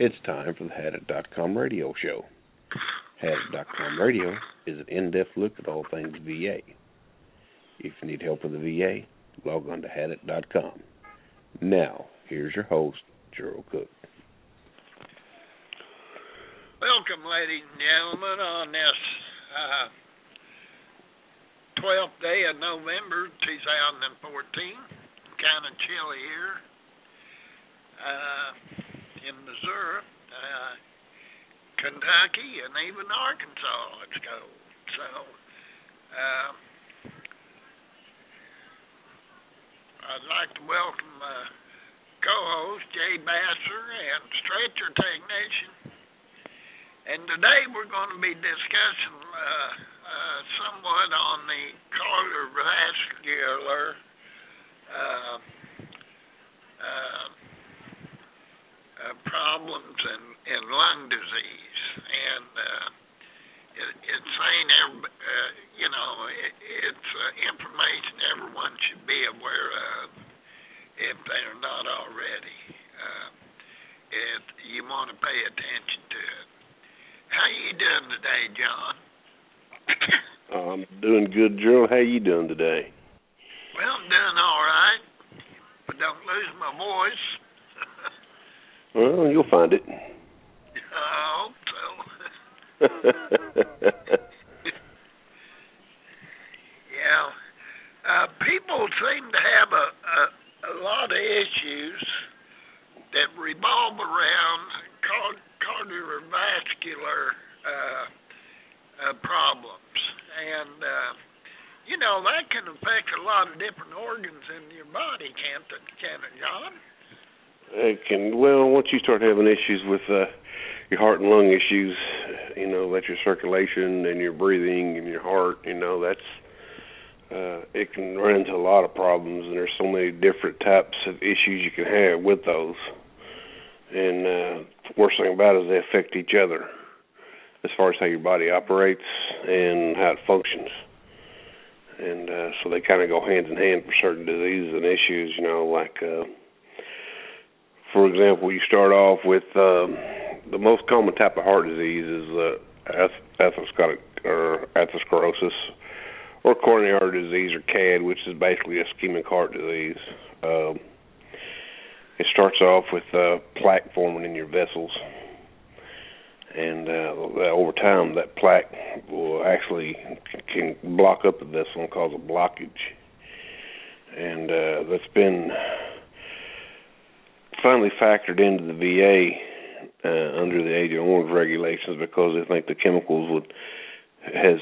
It's time for the Hadit.com radio show. Hadit.com radio is an in-depth look at all things VA. If you need help with the VA, log on to Hadit.com. Now, here's your host, Gerald Cook. Welcome, ladies and gentlemen, on this uh, 12th day of November 2014. Kind of chilly here. Uh, in Missouri, uh, Kentucky, and even Arkansas. It's cold. So, uh, I'd like to welcome uh, co-host Jay Basser and stretcher technician. And today we're going to be discussing uh, uh, somewhat on the cardiovascular uh, uh, uh, problems in, in lung disease, and uh, it, it's saying every, uh, you know it, it's uh, information everyone should be aware of if they're not already. Uh, it, you want to pay attention to it. How you doing today, John? I'm doing good, Gerald. How you doing today? Well, I'm doing all right, but don't lose my voice. Well, you'll find it. I hope so. yeah. Uh, people seem to have a, a, a lot of issues that revolve around card, cardiovascular uh, uh, problems. And, uh, you know, that can affect a lot of different organs in your body, can't it, can it John? It can well once you start having issues with uh, your heart and lung issues, you know, that's your circulation and your breathing and your heart, you know, that's uh, it can run into a lot of problems, and there's so many different types of issues you can have with those. And uh, the worst thing about it is they affect each other, as far as how your body operates and how it functions. And uh, so they kind of go hand in hand for certain diseases and issues, you know, like. Uh, for example, you start off with um, the most common type of heart disease is uh, atherosclerotic or atherosclerosis or coronary artery disease or CAD, which is basically ischemic heart disease. Um, it starts off with uh, plaque forming in your vessels, and uh, over time, that plaque will actually can block up the vessel and cause a blockage. And uh, that's been finally factored into the VA uh, under the Agent Orange regulations because they think the chemicals would has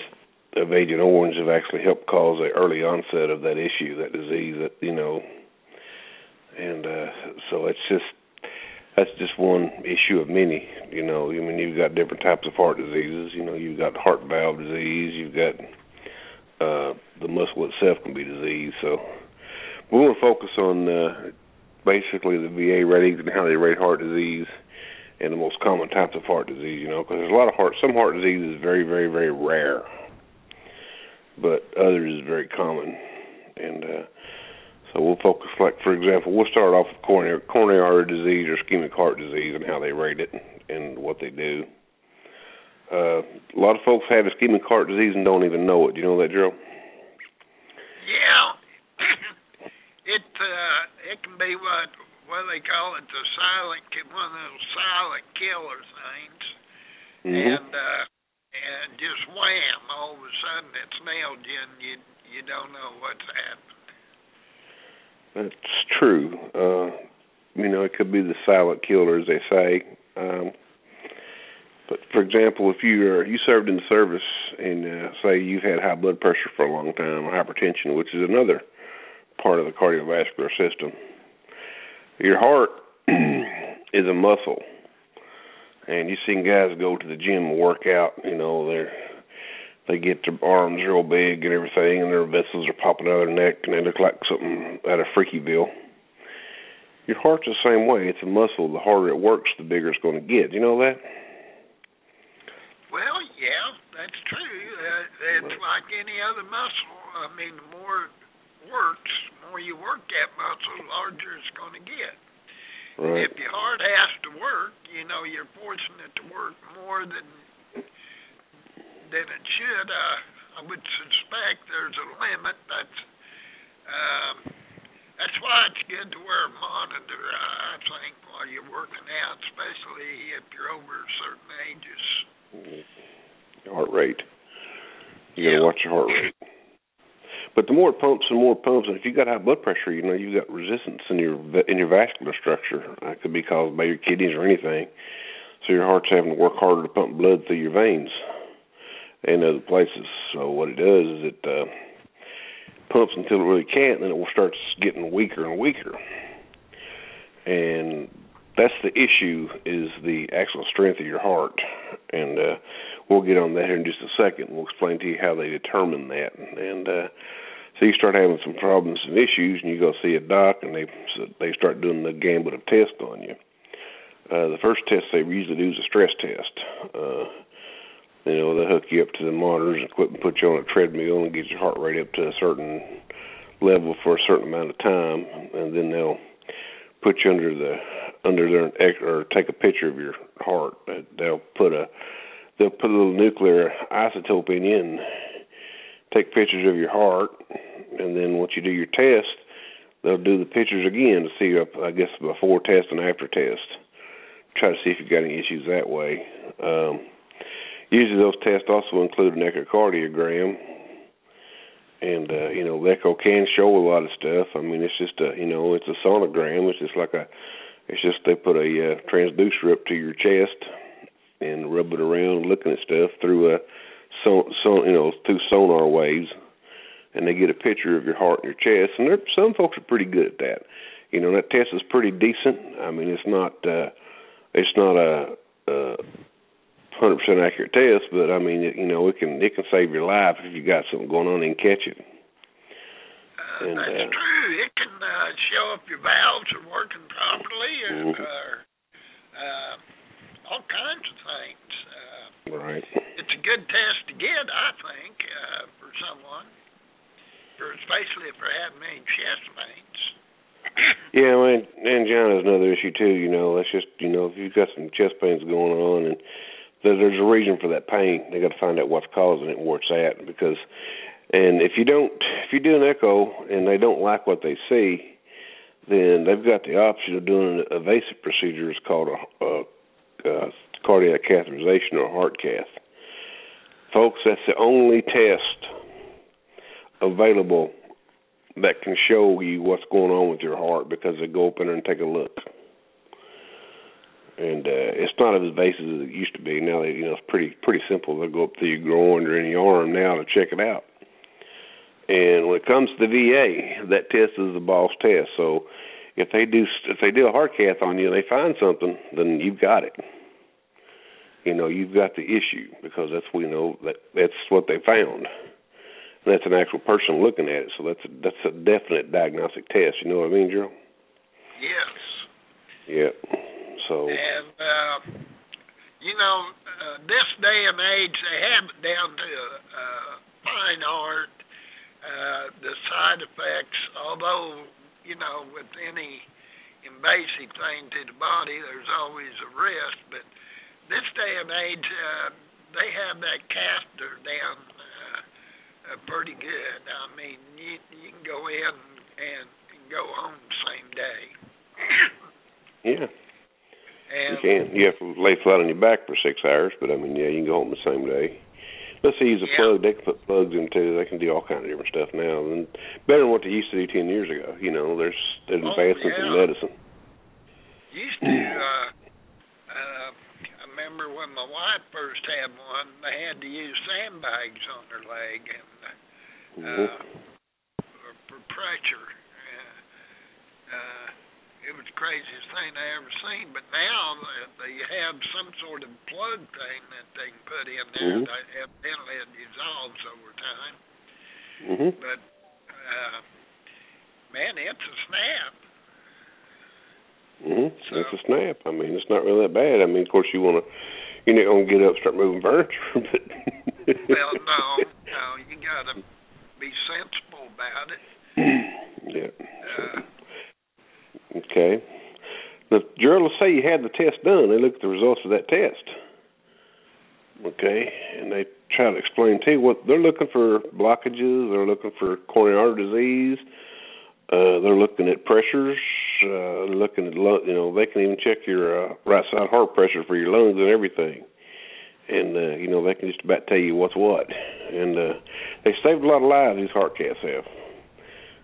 of Agent Orange have actually helped cause a early onset of that issue, that disease, that you know, and uh, so it's just that's just one issue of many. You know, I mean, you've got different types of heart diseases. You know, you've got heart valve disease. You've got uh, the muscle itself can be diseased. So we want to focus on uh, basically the VA ratings and how they rate heart disease and the most common types of heart disease. You know, because there's a lot of heart. Some heart disease is very, very, very rare, but others is very common. And uh, so we'll focus, like for example, we'll start off with coronary coronary artery disease or ischemic heart disease and how they rate it and what they do. Uh, a lot of folks have ischemic heart disease and don't even know it. Do you know that, Joe? Yeah, it uh, it can be what what they call it the silent one of those silent killer things, mm-hmm. and uh, and just wham, all of a sudden it's nailed you and you you don't know what's happened. That's true. Uh, you know, it could be the silent killer, as they say. Um, but for example, if you are you served in the service and uh, say you've had high blood pressure for a long time, or hypertension, which is another part of the cardiovascular system. Your heart is a muscle, and you've seen guys go to the gym and work out. You know, they they get their arms real big and everything, and their vessels are popping out of their neck, and they look like something out of Freakyville. Your heart's the same way. It's a muscle. The harder it works, the bigger it's going to get. Do you know that? Well, yeah, that's true. Uh, it's like any other muscle. I mean, the more works, the more you work that muscle, the larger it's going to get. Right. If your heart has to work, you know you're forcing it to work more than than it should. Uh, I would suspect there's a limit. That's um, that's why it's good to wear a monitor. I think while you're working out, especially if you're over certain ages. Heart rate. You Yeah. gotta watch your heart rate. But the more it pumps and more it pumps, and if you got high blood pressure, you know you've got resistance in your in your vascular structure. That could be caused by your kidneys or anything. So your heart's having to work harder to pump blood through your veins and other places. So what it does is it uh, pumps until it really can't, and then it will start getting weaker and weaker. And that's the issue is the actual strength of your heart. And uh, we'll get on that here in just a second. We'll explain to you how they determine that. And uh, so you start having some problems and issues, and you go see a doc, and they they start doing the gambit of tests on you. Uh, the first test they usually do is a stress test. Uh, you know, they hook you up to the monitors and equipment, put you on a treadmill, and get your heart rate up to a certain level for a certain amount of time, and then they'll put you under the under their or take a picture of your heart. They'll put a they'll put a little nuclear isotope in you and take pictures of your heart, and then once you do your test, they'll do the pictures again to see I guess before test and after test. Try to see if you got any issues that way. Um, usually those tests also include an echocardiogram, and uh, you know the echo can show a lot of stuff. I mean it's just a you know it's a sonogram. It's just like a it's just they put a uh, transducer up to your chest and rub it around, looking at stuff through a so so you know through sonar waves, and they get a picture of your heart and your chest. And there some folks are pretty good at that. You know that test is pretty decent. I mean it's not uh, it's not a, a hundred percent accurate test, but I mean it, you know it can it can save your life if you got something going on and catch it. Uh, And, that's uh, true. It can uh, show if your valves are working properly, and Mhm. uh, uh, all kinds of things. Uh, Right. it's a good test to get, I think, uh, for someone, for especially if they're having any chest pains. Yeah, well, and angina is another issue too. You know, that's just you know if you've got some chest pains going on, and there, there's a reason for that pain. They got to find out what's causing it and where it's at. Because, and if you don't, if you do an echo and they don't like what they see, then they've got the option of doing an evasive procedure. It's called a, a, a cardiac catheterization or heart cath. Folks, that's the only test available that can show you what's going on with your heart because they go up in there and take a look. And uh it's not as invasive as it used to be. Now they you know it's pretty pretty simple. They'll go up to your groin or in your arm now to check it out. And when it comes to the VA, that test is the boss test. So if they do if they do a heart cath on you and they find something, then you've got it. You know, you've got the issue because that's we know that that's what they found. And that's an actual person looking at it, so that's a, that's a definite diagnostic test. You know what I mean, Joe? Yes. Yeah. So And uh, you know, uh, this day and age, they have it down to uh, fine art. Uh, the side effects, although you know, with any invasive thing to the body, there's always a risk. But this day and age, uh, they have that catheter down uh, uh, pretty good. I mean, you you can go in and, and go home the same day. yeah, and you can. You have to lay flat on your back for six hours, but I mean, yeah, you can go home the same day. Let's see, use a Yeah. plug. They can put plugs in too. They can do all kinds of different stuff now, and better than what they used to do ten years ago. You know, there's there's Oh, advancements in medicine. used to uh uh I remember when my wife first had one they had to use sandbags on her leg and uh Mhm. for, for pressure uh, uh it was the craziest thing I ever seen but now they have some sort of plug thing that they can put in there Mhm. that evidently it dissolves over time Mhm. but uh man it's a snap Mhm. So- It's a snap. I mean, it's not really that bad. I mean, of course, you want to, you're not gonna get up, and start moving furniture, but. well no no you gotta be sensible about it yeah. uh Okay. The Gerald say you had the test done. They look at the results of that test. Okay, and they try to explain to you what they're looking for blockages. They're looking for coronary artery disease. Uh, they're looking at pressures. Uh, looking at you know they can even check your uh, right side heart pressure for your lungs and everything. And uh, you know they can just about tell you what's what. And uh, they saved a lot of lives. These heart caths have.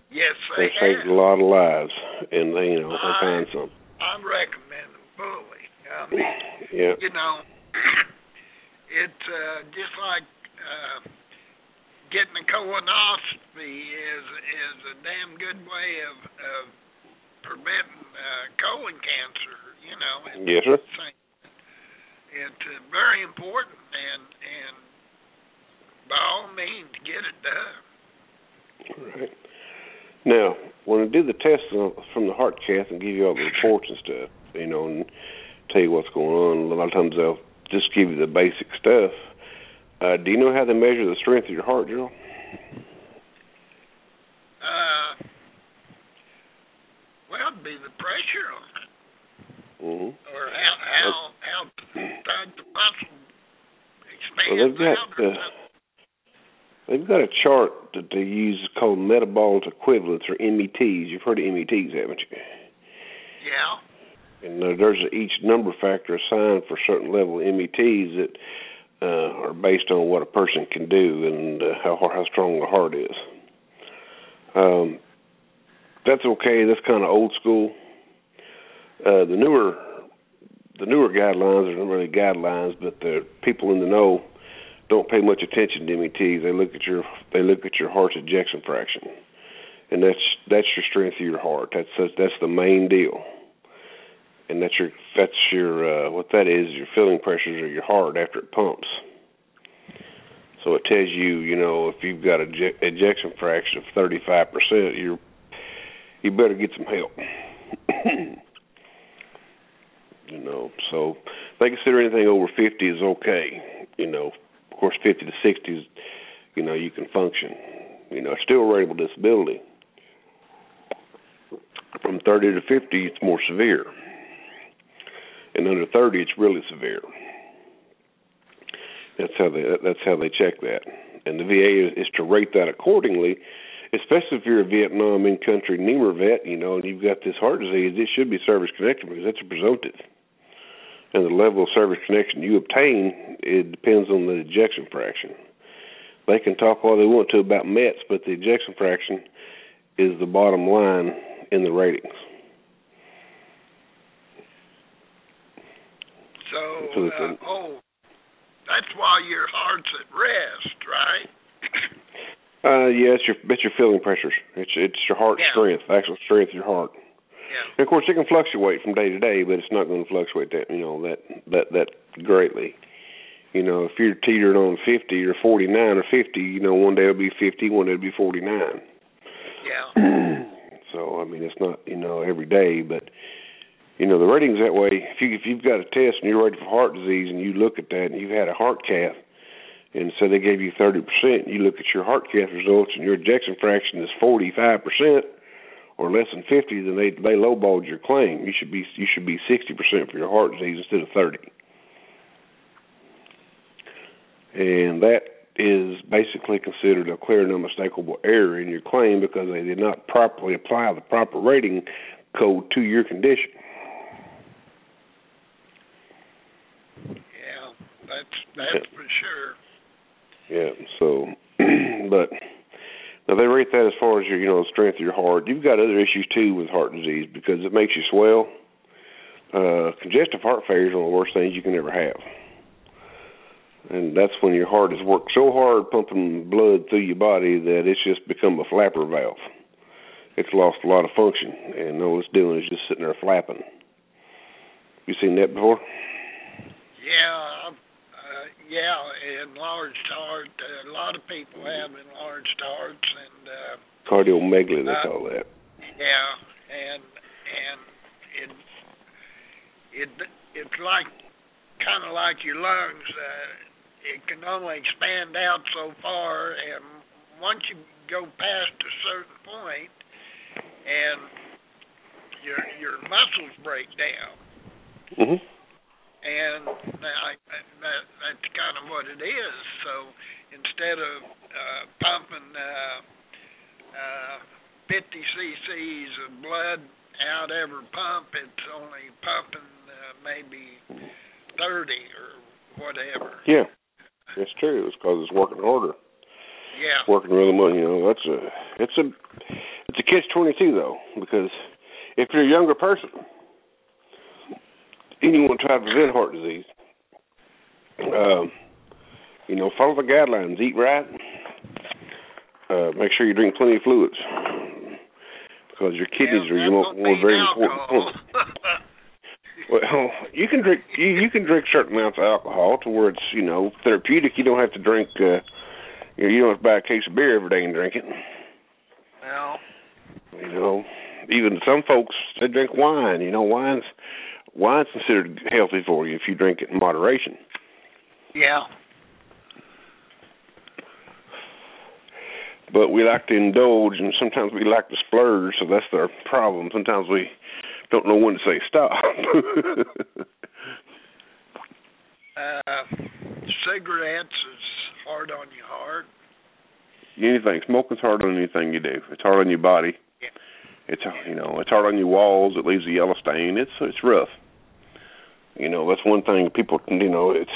Yes, they They've saved a lot of lives, and they you know they I- find some. I recommend them fully. I mean, Yeah. you know, it's uh, just like uh, getting a colonoscopy is is a damn good way of, of preventing uh, colon cancer. You know, Yes, sir. It's uh, very important, and and by all means, get it done. Right. Now, when they do the tests from the heart cath and give you all the reports and stuff, you know, and tell you what's going on, a lot of times they'll just give you the basic stuff. Uh, do you know how they measure the strength of your heart, Gerald? Uh, well, it'd be the pressure on it, Mm-hmm. or how how how tight the muscle expands Well, they've got out or uh, something. They've got a chart that they use called metabolic equivalents or METs. You've heard of METs, haven't you? Yeah. And uh, there's each number factor assigned for certain level of METs that uh, are based on what a person can do and uh, how how strong the heart is. Um, that's okay. That's kind of old school. Uh, the newer the newer guidelines are not really guidelines, but the people in the know don't pay much attention to METs. They look at your they look at your heart's ejection fraction, and that's that's your strength of your heart. That's that's, the main deal and that's your that's your uh, what that is your filling pressures of your heart after it pumps. So it tells you, you know, if you've got a ej- ejection fraction of 35 percent, you you better get some help. you know, so they consider anything over 50 is okay. You know, course, 50 to 60 is, you know, you can function. You know, it's still rateable disability. From 30 to 50, it's more severe and under 30 it's really severe. That's how they that's how they check that, and the VA is, is to rate that accordingly. Especially if you're a Vietnam in-country NEMR vet, you know, and you've got this heart disease, it should be service connected because that's a presumptive. And the level of service connection you obtain, it depends on the ejection fraction. They can talk all they want to about METs, but the ejection fraction is the bottom line in the ratings. So, uh, oh, that's why your heart's at rest, right? Uh, yeah, it's your it's your filling pressures. It's it's your heart Yeah. strength, actual strength of your heart. Yeah. And of course, it can fluctuate from day to day, but it's not going to fluctuate that you know that that that greatly. You know, if you're teetering on 50 or 49 or 50, you know, one day it'll be 50, one day it'll be 49. Yeah. so I mean, it's not you know every day, but you know the ratings that way. If you if you've got a test and you're ready for heart disease and you look at that and you've had a heart cath, and so they gave you 30 percent, you look at your heart cath results and your ejection fraction is 45 percent or less than 50, then they they lowballed your claim. You should be you should be 60 percent for your heart disease instead of 30. And that is basically considered a clear and unmistakable error in your claim because they did not properly apply the proper rating code to your condition. Yeah. That's that's for sure. Yeah, so but now they rate that as far as your you know strength of your heart. You've got other issues too with heart disease because it makes you swell. Uh congestive heart failure is one of the worst things you can ever have. And that's when your heart has worked so hard pumping blood through your body that it's just become a flapper valve. It's lost a lot of function and all it's doing is just sitting there flapping. You seen that before? Yeah. Uh, yeah. Enlarged heart. Uh, a lot of people have enlarged hearts, and uh, Cardiomegaly they Uh, call that. yeah, and and it it it's like kind of like your lungs. Uh, it can only expand out so far, and once you go past a certain point, and your your muscles break down. Mhm. And I, that that's kind of what it is. So instead of uh, pumping uh, uh, 50 cc's of blood out every pump, it's only pumping uh, maybe 30 or whatever. Yeah, that's true. It's because it's working harder. Yeah. working really much. You know, that's a it's a it's a catch twenty two though because if you're a younger person to try to prevent heart disease, um, you know, follow the guidelines, eat right, uh, make sure you drink plenty of fluids because your kidneys yeah, are your most, one very important. alcohol. Well, you can drink you, you can drink certain amounts of alcohol to where it's you know therapeutic. You don't have to drink. uh you, know, you don't have to buy a case of beer every day and drink it. well, You know, even some folks they drink wine. You know, wine's wine's considered healthy for you if you drink it in moderation. yeah. But we like to indulge, and sometimes we like to splurge. So that's our problem. Sometimes we don't know when to say stop. Uh, cigarettes is hard on your heart. anything smoking's hard on anything you do. It's hard on your body. Yeah. It's you know it's hard on your walls. It leaves a yellow stain. It's it's rough. You know that's one thing people you know it's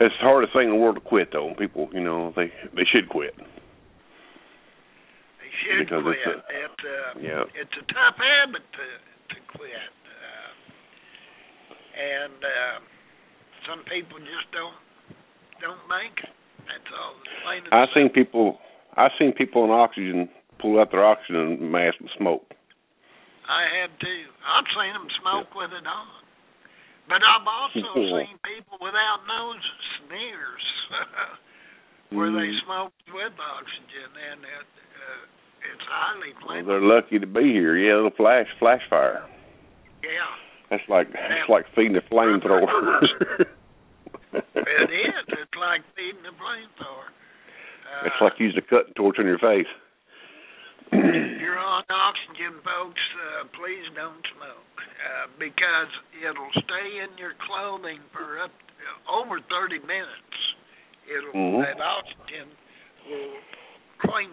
it's the hardest thing in the world to quit though. People you know they they should quit. They should Because quit. it's a- It's uh, Yeah. it's a tough habit to to quit, uh, and uh, some people just don't don't make it. That's all. I've seen people I've seen people on oxygen pull out their oxygen mask and smoke. I had to. I've seen them smoke with it on, but I've also seen people without noses, smears, where they Mm. smoke with oxygen, and it, uh, it's highly Well, flammable. they're lucky to be here. Yeah, it'll flash flash fire. Yeah. That's like that's like feeding the flamethrowers. It is. It's like feeding a flamethrower. Uh, It's like using a cutting torch on your face. If you're on oxygen, folks, uh, please don't smoke uh, because it'll stay in your clothing for up over 30 minutes. It'll Mhm. that oxygen will cling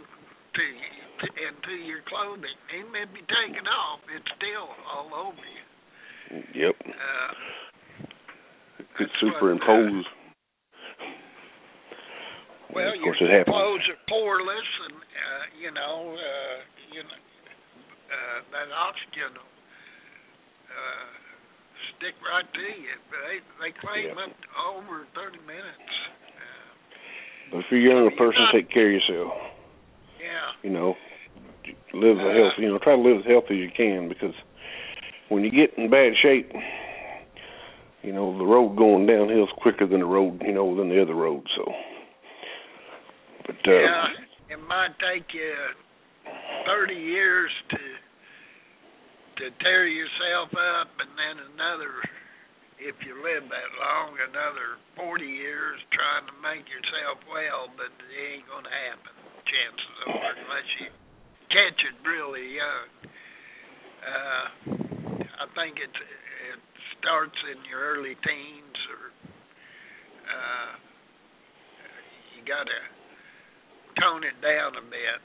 to you, to, into your clothing. Even if you take it off, it's still all over you. Yep. Uh, Could what, superimpose. Well, of course your it happens. clothes are poreless, and uh, you know, uh, you know, uh, that oxygen will uh, stick right to you. They they claim Yeah. up to over thirty minutes. Uh, But if you're a younger person, not- take care of yourself. yeah, You know, live a Uh, healthy. You know, try to live as healthy as you can because when you get in bad shape, you know the road going downhill is quicker than the road, you know, than the other road. So, but uh, yeah, it might take you thirty years to to tear yourself up, and then another. If you live that long, another 40 years trying to make yourself well, but it ain't to happen, chances are, unless you catch it really young. Uh, I think it's, it starts in your early teens, or uh, you got to tone it down a bit.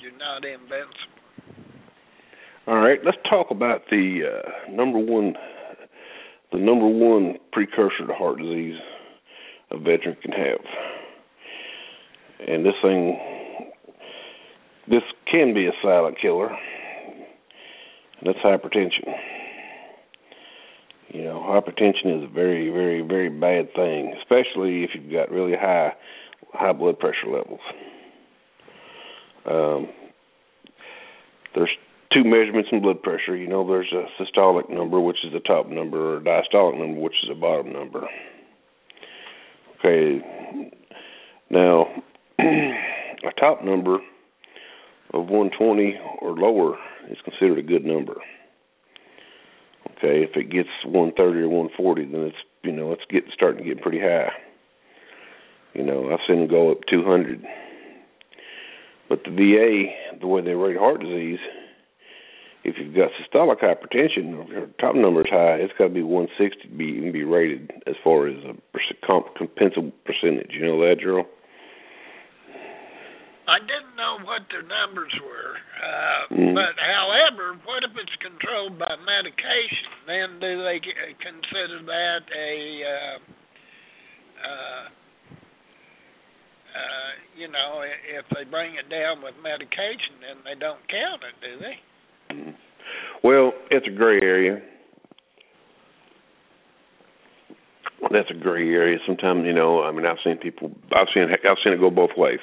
You're not invincible. all right, let's talk about the uh, number one, the number one precursor to heart disease a veteran can have, and this thing, this can be a silent killer. And that's hypertension. You know, hypertension is a very, very, very bad thing, especially if you've got really high high blood pressure levels. Um, there's two measurements in blood pressure. You know, there's a systolic number, which is the top number, or a diastolic number, which is the bottom number. Okay. Now, a top number of 120 or lower is considered a good number. Okay, if it gets 130 or 140, then it's you know it's getting starting to get pretty high. You know, I've seen them go up 200. But the VA, the way they rate heart disease, if you've got systolic hypertension, or your top number is high, it's got to be 160 to be even be rated as far as a compensable percentage. You know that, Gerald? I didn't know what their numbers were, uh, mm. but however, what if it's controlled by medication? Then do they consider that a uh, uh, uh, you know, if they bring it down with medication, then they don't count it, do they? Well, it's a gray area. That's a gray area. Sometimes, you know, I mean, I've seen people, I've seen, I've seen it go both ways.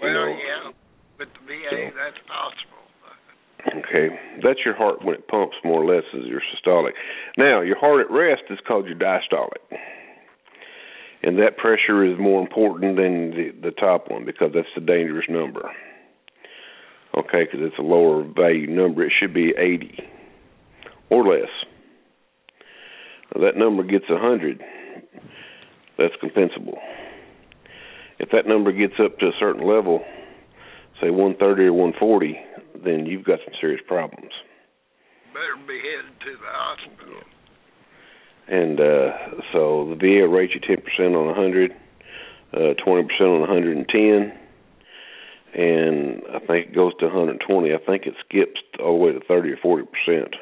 Well, know, yeah, with the VA, so, that's possible. Okay, that's your heart when it pumps more or less is your systolic. Now, your heart at rest is called your diastolic and that pressure is more important than the, the top one because that's the dangerous number. Okay, because it's a lower value number. It should be 80 or less. Now, that number gets 100. That's compensable. If that number gets up to a certain level, say 130 or 140, then you've got some serious problems. Better be headed to the hospital and uh, so the VA rates you ten percent on a hundred, uh, twenty percent on a hundred and ten, and I think it goes to 120. I think it skips all the way to 30 or 40 percent.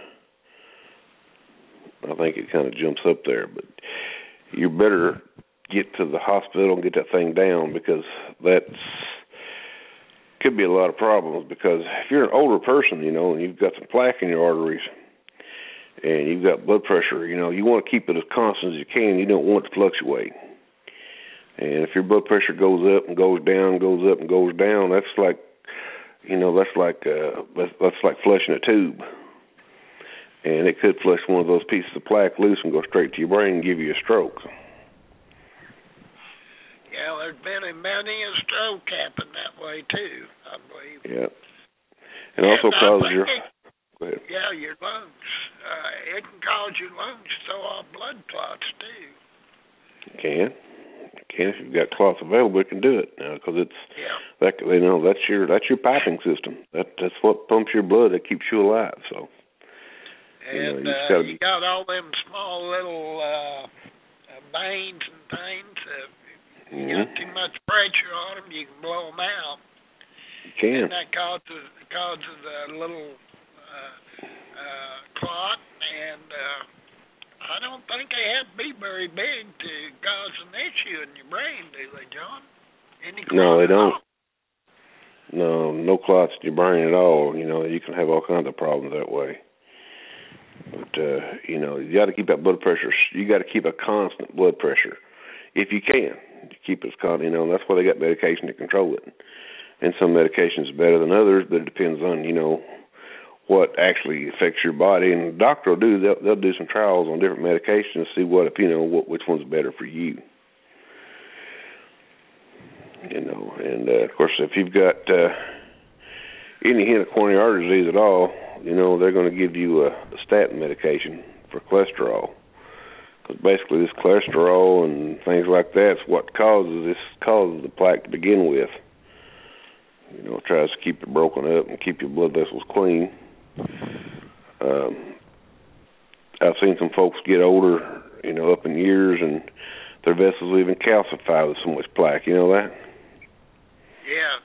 I think it kind of jumps up there, but you better get to the hospital and get that thing down because that's could be a lot of problems. Because if you're an older person, you know, and you've got some plaque in your arteries and you've got blood pressure, you know, you want to keep it as constant as you can. You don't want it to fluctuate. And if your blood pressure goes up and goes down, goes up and goes down, that's like, you know, that's like uh, that's, that's like flushing a tube. And it could flush one of those pieces of plaque loose and go straight to your brain and give you a stroke. Yeah, there's been a many a stroke happen that way too, I believe. Yeah. And, and also causes your. Go ahead. Yeah, your lungs. Uh, it can cause your lungs to throw off blood clots too. It can. It can if you've got clots available, it can do it now because it's yeah. that you know that's your that's your piping system. That that's what pumps your blood that keeps you alive. So. And you, know, uh, you got all them small little uh, veins and things. Uh, you mm-hmm. got too much pressure on them, you can blow them out. You can. And that causes causes a little uh, clot, and uh, I don't think they have to be very big to cause an issue in your brain, do they, John? Any no, they don't. No, no clots in your brain at all. You know, you can have all kinds of problems that way. But uh, you know, you got to keep that blood pressure. You got to keep a constant blood pressure, if you can. Keep it constant. You know, and that's why they got medication to control it. And some medications are better than others, but it depends on you know what actually affects your body. And the doctor will do they'll, they'll do some trials on different medications to see what if you know what which one's better for you. You know, and uh, of course, if you've got uh, any hint of coronary artery disease at all, you know they're going to give you a, a statin medication for cholesterol. Because basically, this cholesterol and things like that's what causes this causes the plaque to begin with. You know, it tries to keep it broken up and keep your blood vessels clean um, I've seen some folks get older, you know, up in years, and their vessels even calcify with so much plaque. You know that? Yes,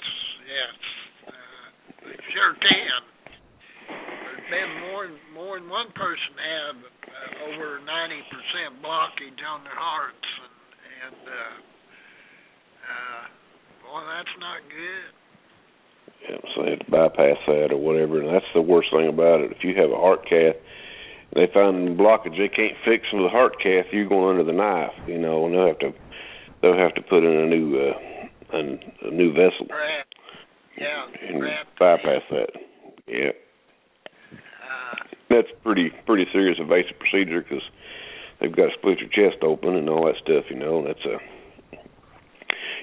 yes, uh, they sure can. There's been more more than one person have uh, over ninety percent blockage on their hearts, and and uh, uh, boy, that's not good you know, so they have to bypass that or whatever. And that's the worst thing about it. If you have a heart cath, and they find blockage they can't fix with a heart cath, you're going under the knife, you know, and they'll have to they'll have to put in a new uh, a, a new vessel. Yeah. And bypass that. Yeah. Uh, that's pretty pretty serious invasive procedure because they've got to split your chest open and all that stuff, you know. That's a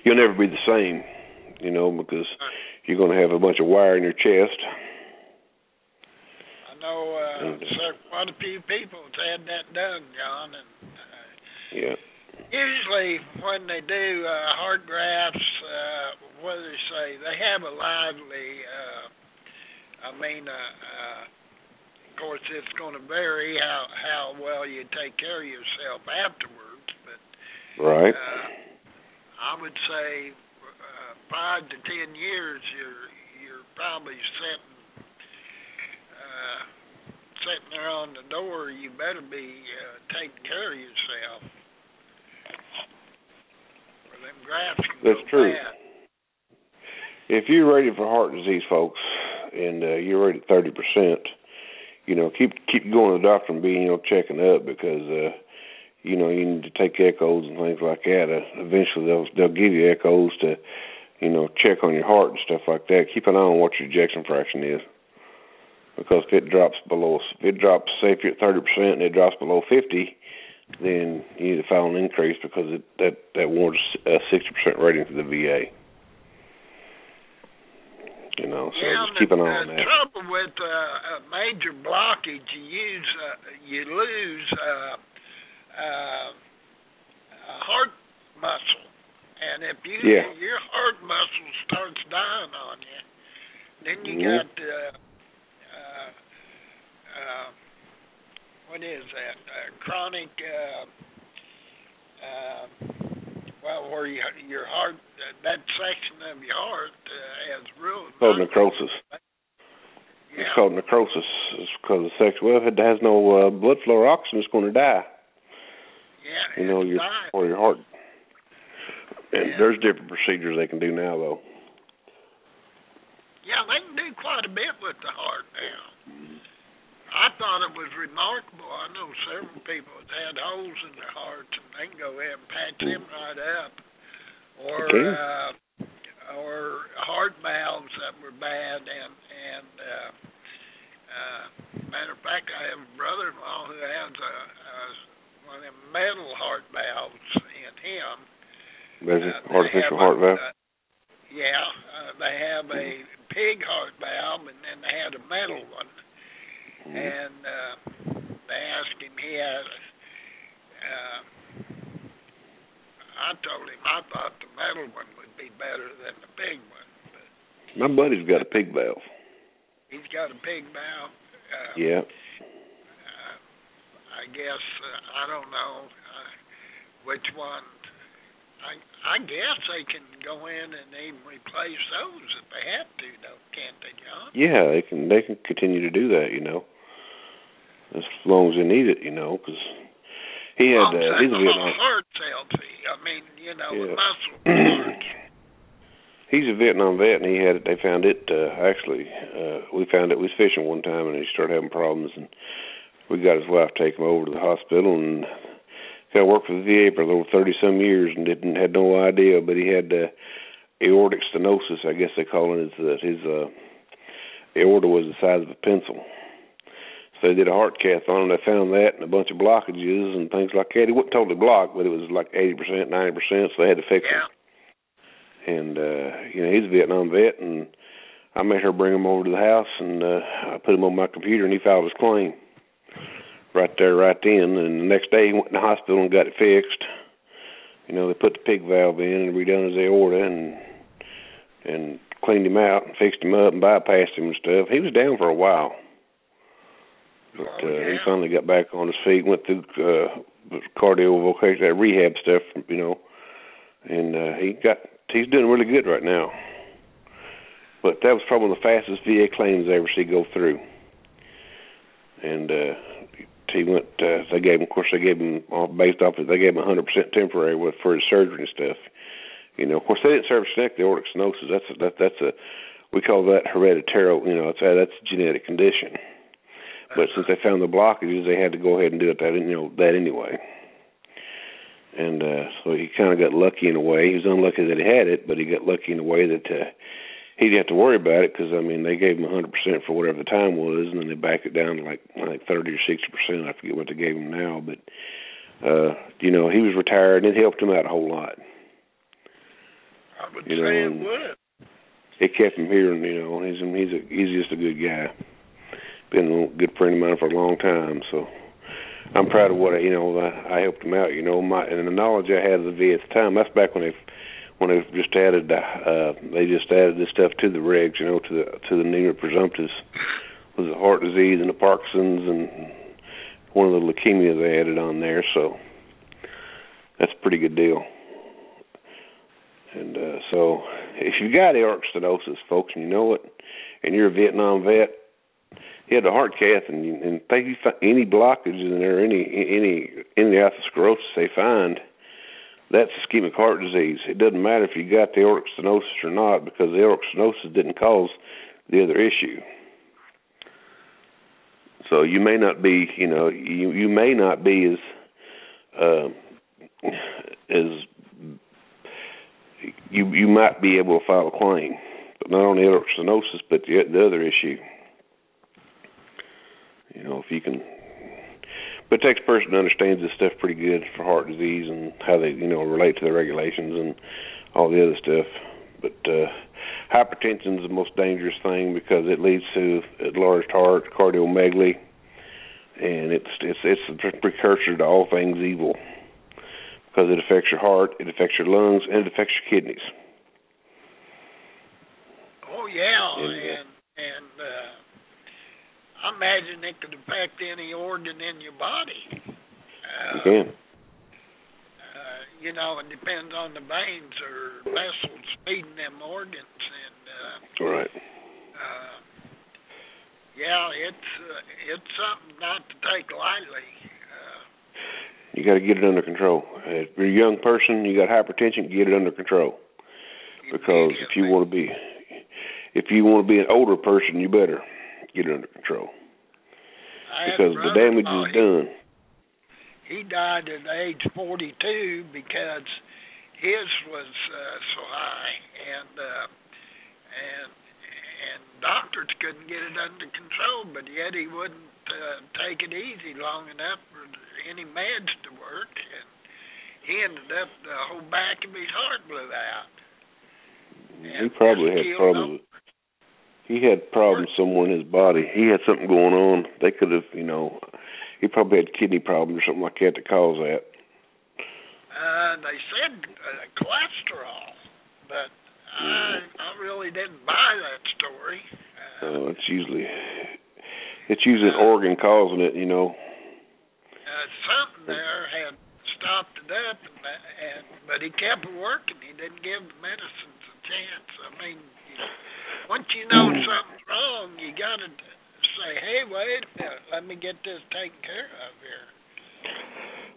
you'll never be the same, you know, because you're going to have a bunch of wire in your chest. I know uh, quite a few people have had that done, John, and uh, yeah. Usually, when they do uh, heart grafts, uh, what do they say? They have a lively uh, I mean, uh, uh, of course, it's going to vary how how well you take care of yourself afterwards, but Right. uh, I would say five to ten years, you're you're probably sitting uh, sitting there on the door. You better be uh, taking care of yourself. Or them grafts can That's go true. bad. If you're rated for heart disease, folks, and uh, you're rated thirty percent, you know, keep keep going to the doctor and being you know checking up because uh, you know you need to take echoes and things like that. Uh, eventually, they'll they'll give you echoes to, you know, check on your heart and stuff like that. Keep an eye on what your ejection fraction is, because if it drops below, if it drops, say if you're at thirty percent and it drops below fifty, then you need to file an increase because it, that that warrants a sixty percent rating to the VA. You know, so yeah, just keep an eye on that. the trouble with uh, a major blockage, you use uh, you lose uh, uh, a heart muscle, and if you Yeah. your heart muscle starts dying on you, then you Mhm. got uh, uh, uh, what is that? Uh, chronic. Uh, uh, well, where you, your heart, uh, that section of your heart uh, has real. It's called necrosis. Yeah. It's called necrosis. It's because of sex. Well, if it has no uh, blood flow or oxygen, it's going to die. Yeah, You know, your dying. or your heart. And Yeah. there's different procedures they can do now, though. Yeah, they can do quite a bit with the heart now. I thought it was remarkable. I know several people that had holes in their hearts, and they can go ahead and patch them right up, or Okay. uh, or heart valves that were bad, and and uh, uh, matter of fact, I have a brother-in-law who has a, a one of them metal heart valves in him. Uh, artificial heart a- valve. uh, yeah, uh, they have a pig heart valve, and then they had a metal one. Mhm. And uh, they asked him, he had. Uh, I told him I thought the metal one would be better than the pig one, but My buddy's got a pig valve. he's got a pig valve. Uh, Yeah. uh, I guess uh, I don't know uh, which one. I I guess they can go in and even replace those if they have to, though, can't they, John? Yeah, they can they can continue to do that, you know, as long as they need it, you know, because he had I'm uh, he's a Vietnam. heart's healthy. I mean, you know, Yeah. muscle. He's a Vietnam vet, and he had it. They found it uh, actually. Uh, we found it. We was fishing one time, and he started having problems, and we got his wife to take him over to the hospital, and got worked for the VA for over thirty some years, and didn't had no idea, but he had uh, aortic stenosis. I guess they call it. Is that his uh, aorta was the size of a pencil. So they did a heart cath on him. They found that and a bunch of blockages and things like that. He wasn't totally blocked, but it was like eighty percent, ninety percent. So they had to fix Yeah. it and uh you know he's a Vietnam vet and I made her bring him over to the house and uh I put him on my computer and he filed his claim right there right then. And the next day he went in the hospital and got it fixed. You know they put the pig valve in and redone his aorta and and cleaned him out and fixed him up and bypassed him and stuff. He was down for a while. But Oh, uh he finally got back on his feet went through uh cardio vocational rehab stuff you know. And uh he got he's doing really good right now. But that was probably the fastest VA claims I ever see go through. And uh he went uh they gave him of course they gave him off based off they gave him hundred percent temporary with for his surgery and stuff. You know, of course they didn't service connect the aortic stenosis. That's a, that that's a we call that hereditary you know, it's a, that's a genetic condition. But since they found the blockages they had to go ahead and do it that you know, that anyway and uh so he kind of got lucky in a way. He was unlucky that he had it, but he got lucky in a way that uh, he didn't have to worry about it because I mean they gave him a 100 percent for whatever the time was, and then they backed it down to like like 30 or 60 percent. I forget what they gave him now, but uh, you know he was retired and it helped him out a whole lot. I would You say know, it would. It kept him here, and you know he's he's a, he's just a good guy. Been a good friend of mine for a long time, so I'm proud of what I, you know I, I helped him out. You know, my and the knowledge I had of the VA at the time. That's back when they when they just added uh they just added this stuff to the regs, you know, to the to the newer presumptives was the heart disease and the Parkinson's and one of the leukemia they added on there, so that's a pretty good deal. And uh so if you got aortic stenosis, folks, and you know it, and you're a Vietnam vet, you had a heart cath, and, and think any blockages in there, any any any atherosclerosis they find, that's ischemic heart disease. It doesn't matter if you got the aortic stenosis or not, because the aortic stenosis didn't cause the other issue. So you may not be, you know, you you may not be as uh, as you you might be able to file a claim, but not only aortic stenosis, but the the other issue. You know, if you can, but takes person understands this stuff pretty good for heart disease and how they you know relate to the regulations and all the other stuff. But uh, hypertension is the most dangerous thing because it leads to enlarged heart, cardiomegaly, and it's it's it's a precursor to all things evil because it affects your heart, it affects your lungs, and it affects your kidneys. Oh yeah, and and uh, I imagine it could affect any organ in your body. Uh, you can. Uh, you know, it depends on the veins or vessels feeding them organs, and uh, right. Uh, yeah, it's uh, it's something not to take lightly. Uh, you got to get it under control. If you're a young person, you got hypertension, get it under control. Because if you want to be, if you want to be an older person, you better get it under control. Because the damage is done. He died at age 42 because his was uh, so high, and uh, and and doctors couldn't get it under control, but yet he wouldn't uh, take it easy long enough for any meds to work, and he ended up the whole back of his heart blew out. And he probably had problems. He had problems somewhere in his body. He had something going on. They could have, you know, he probably had kidney problems or something like that to cause that. Uh, they said uh, cholesterol, but I I really didn't buy that story. Uh, oh, it's usually it's usually an organ causing it, you know. Uh, something there had stopped it up, and, and but he kept working. He didn't give the medicines a chance. I mean, you know, once you know something's wrong, you got to say, "Hey, wait a minute, let me get this taken care of here."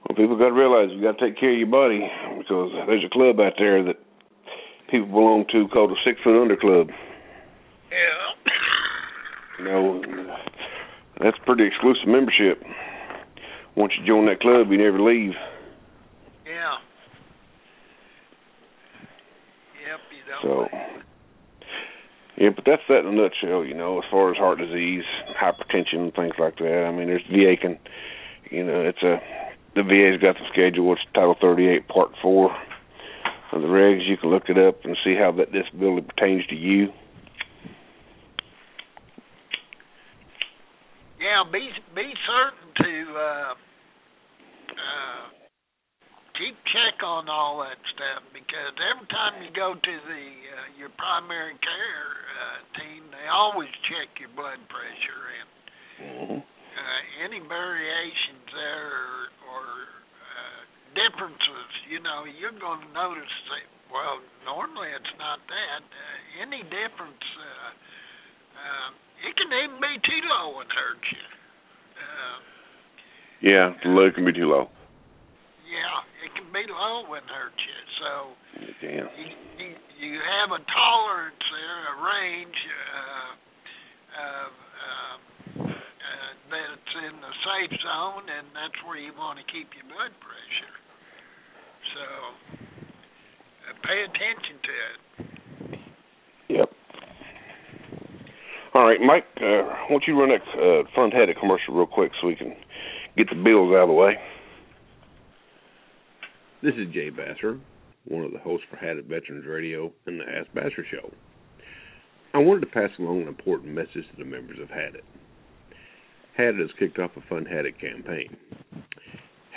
Well, people got to realize you got to take care of your body because there's a club out there that people belong to called the Six Foot Under Club. Yeah. You know, that's pretty exclusive membership. Once you join that club, you never leave. Yeah. Yep, you don't. So. Yeah, but that's that in a nutshell, you know, as far as heart disease, hypertension, things like that. I mean, there's VA can, you know, it's a, the VA's got the schedule, it's Title 38, Part 4 of the regs. You can look it up and see how that disability pertains to you. Yeah, be be certain to uh, uh, keep check on all that stuff because every time you go to the uh, your primary care uh, team, they always check your blood pressure and mm-hmm. uh, any variations there or, or differences, you know, you're going to notice that, well, normally it's not that. Uh, any difference, uh, uh, it can even be too low and hurt you. Uh, yeah, the low can be too low. Yeah, be low and hurt you. So yeah. you, you, you have a tolerance there, a range uh, of uh, uh, that's in the safe zone, and that's where you want to keep your blood pressure. So uh, pay attention to it. Yep. All right, Mike. Uh, why don't you run that uh, front headed commercial real quick so we can get the bills out of the way? This is Jay Basser, one of the hosts for Hadit Veterans Radio and the Ask Basser Show. I wanted to pass along an important message to the members of Hadit. Hadit has kicked off a Fund Hadit campaign.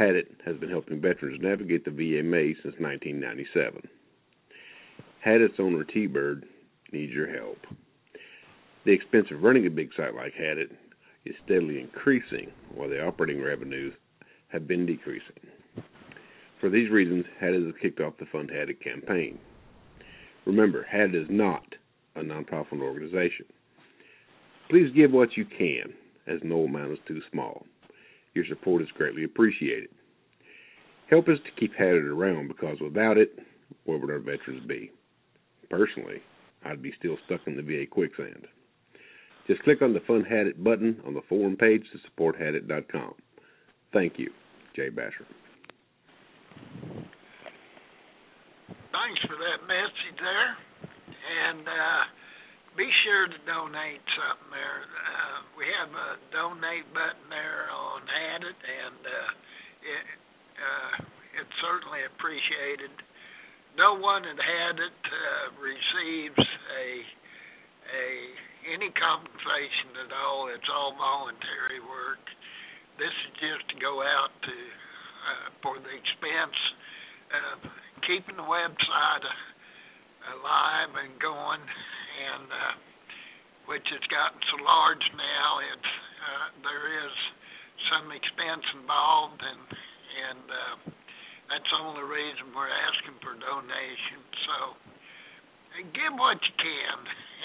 Hadit has been helping veterans navigate the VA maze since 1997. Hadit's owner T Bird needs your help. The expense of running a big site like Hadit is steadily increasing while the operating revenues have been decreasing. For these reasons, Hadit has kicked off the Fund Hadit campaign. Remember, Hadit is not a nonprofit organization. Please give what you can, as no amount is too small. Your support is greatly appreciated. Help us to keep Hadit around because without it, where would our veterans be? Personally, I'd be still stuck in the VA quicksand. Just click on the Fund Hadit button on the forum page to support Hadit.com. Thank you, Jay Basher. Thanks for that message there. And uh, be sure to donate something there. Uh, we have a donate button there on Hadit, and uh, it, uh, it's certainly appreciated. No one at Hadit uh, receives a a any compensation at all. It's all voluntary work. This is just to go out to uh, for the expense of keeping the website alive and going, and uh, which has gotten so large now. It's uh, there is some expense involved, and and uh, that's the only reason we're asking for donations. So give what you can,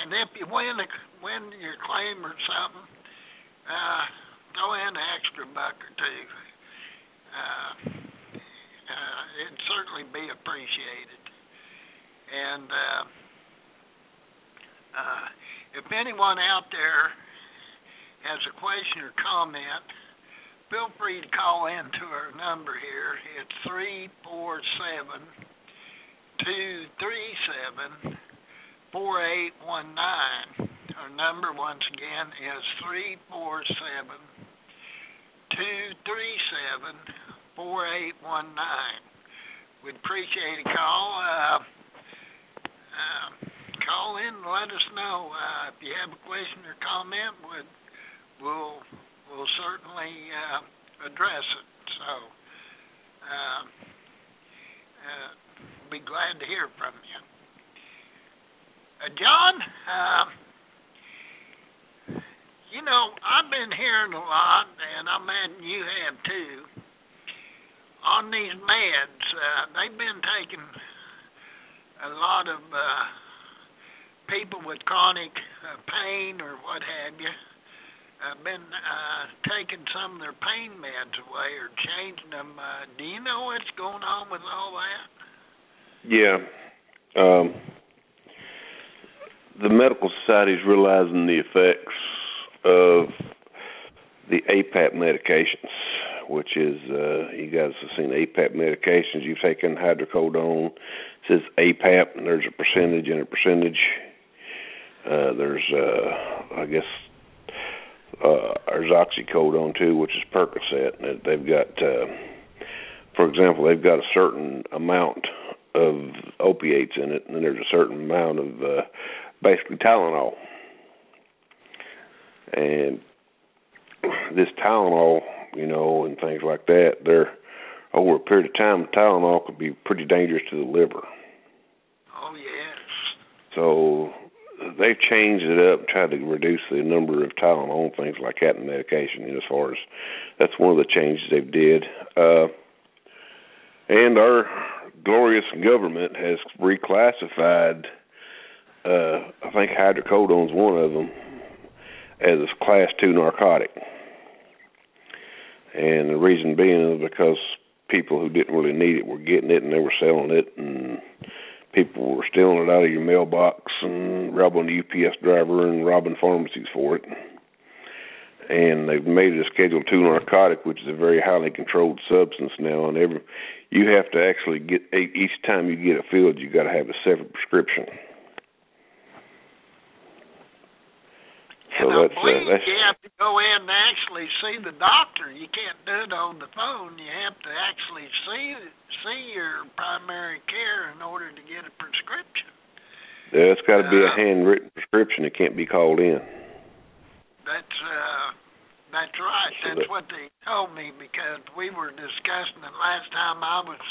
and if you win a, win your claim or something, uh, throw in an extra buck or two. Uh, uh, it'd certainly be appreciated. And uh, uh, if anyone out there has a question or comment, feel free to call in to our number here. It's three four seven two three seven four eight one nine. Our number once again is three four seven two three seven four eight one nine. We'd appreciate a call. Uh, uh, call in and let us know uh, if you have a question or comment. We'd, we'll we'll certainly uh, address it. So, uh, uh, be glad to hear from you. Uh, John, uh, you know, I've been hearing a lot, and I imagine you have too, on these meds. Uh, they've been taking a lot of uh, people with chronic uh, pain or what have you have been uh, taking some of their pain meds away or changing them. Uh, do you know what's going on with all that? Yeah. Um, the medical society is realizing the effects of the APAP medications, which is uh, you guys have seen APAP medications. You've taken hydrocodone. It says APAP, and there's a percentage and a percentage. Uh, there's, uh, I guess, uh, there's oxycodone too, which is Percocet. And they've got, uh, for example, they've got a certain amount of opiates in it, and then there's a certain amount of uh, basically Tylenol. And this Tylenol, you know, and things like that, they're over a period of time, Tylenol could be pretty dangerous to the liver. Oh yes. So they've changed it up, tried to reduce the number of Tylenol and things like that in medication. As far as that's one of the changes they did, uh, and our glorious government has reclassified. Uh, I think hydrocodone's one of them as a class two narcotic, and the reason being is because people who didn't really need it were getting it and they were selling it and people were stealing it out of your mailbox and robbing the UPS driver and robbing pharmacies for it. And they've made it a Schedule Two narcotic, which is a very highly controlled substance now. And every you have to actually get each time you get it filled, you got to have a separate prescription. So and that's, I believe uh, that's, you have to go in and actually see the doctor. You can't do it on the phone. You have to actually see see your primary care in order to get a prescription. Yeah, it's got to be uh, a handwritten prescription. It can't be called in. That's uh, that's right. So that's that, what they told me because we were discussing it last time I was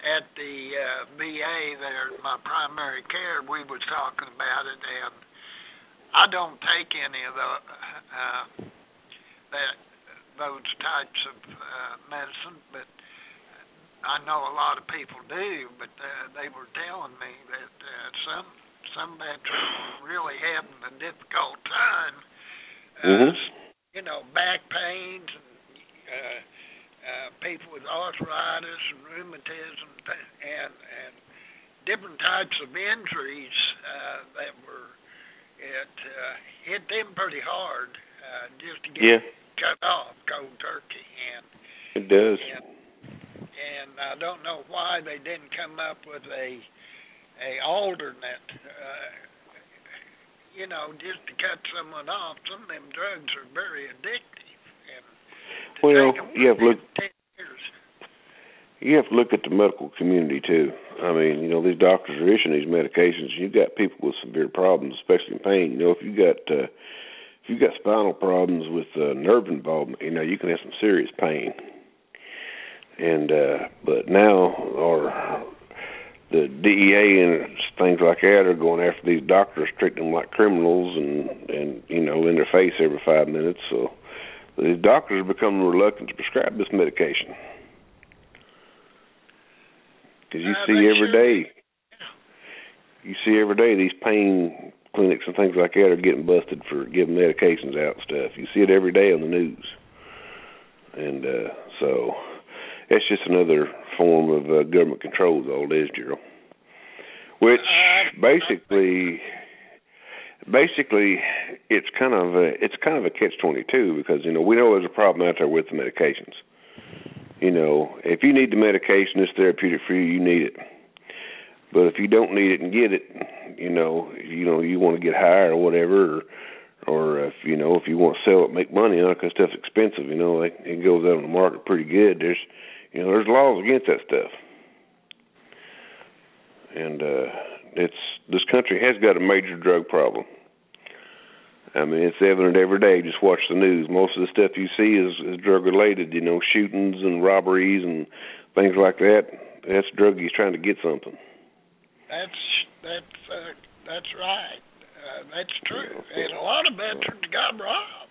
at the uh, VA there, my primary care, we was talking about it, and I don't take any of the uh, that those types of uh, medicine, but I know a lot of people do. But uh, they were telling me that uh, some some veterans were really having a difficult time. Uh, Mhm. You know, back pains and uh, uh, people with arthritis and rheumatism and and different types of injuries uh, that were it uh, hit them pretty hard uh, just to get Yeah, cut off cold turkey and it does. and and I don't know why they didn't come up with a a alternate uh you know just to cut someone off. Some of them drugs are very addictive and Well, you have to look- 10 years You have to look at the medical community too. I mean, you know, these doctors are issuing these medications. You've got people with severe problems, especially in pain. You know, if you got uh, if you got spinal problems with uh, nerve involvement, you know, you can have some serious pain. And uh, but now, or the DEA and things like that are going after these doctors, treating them like criminals, and and you know, in their face every five minutes. So these doctors are becoming reluctant to prescribe this medication because you Uh, see every should day, you see every day these pain clinics and things like that are getting busted for giving medications out and stuff. You see it every day on the news, and uh so it's just another form of uh, government control, all it is, Gerald. Which Uh, basically, basically, it's kind of a it's kind of a catch twenty two because you know we know there's a problem out there with the medications. You know, if you need the medication, it's therapeutic for you. You need it. But if you don't need it and get it, you know, you know, you want to get high or whatever, or, or if you know, if you want to sell it, make money on it because stuff's expensive. You know, like it goes out on the market pretty good. There's, you know, there's laws against that stuff, and uh it's this country has got a major drug problem. I mean, it's evident every day. Just watch the news. Most of the stuff you see is, is drug related. You know, shootings and robberies and things like that. That's druggies trying to get something. That's that's uh, that's right. Uh, that's true. Yeah. And a lot of veterans got robbed.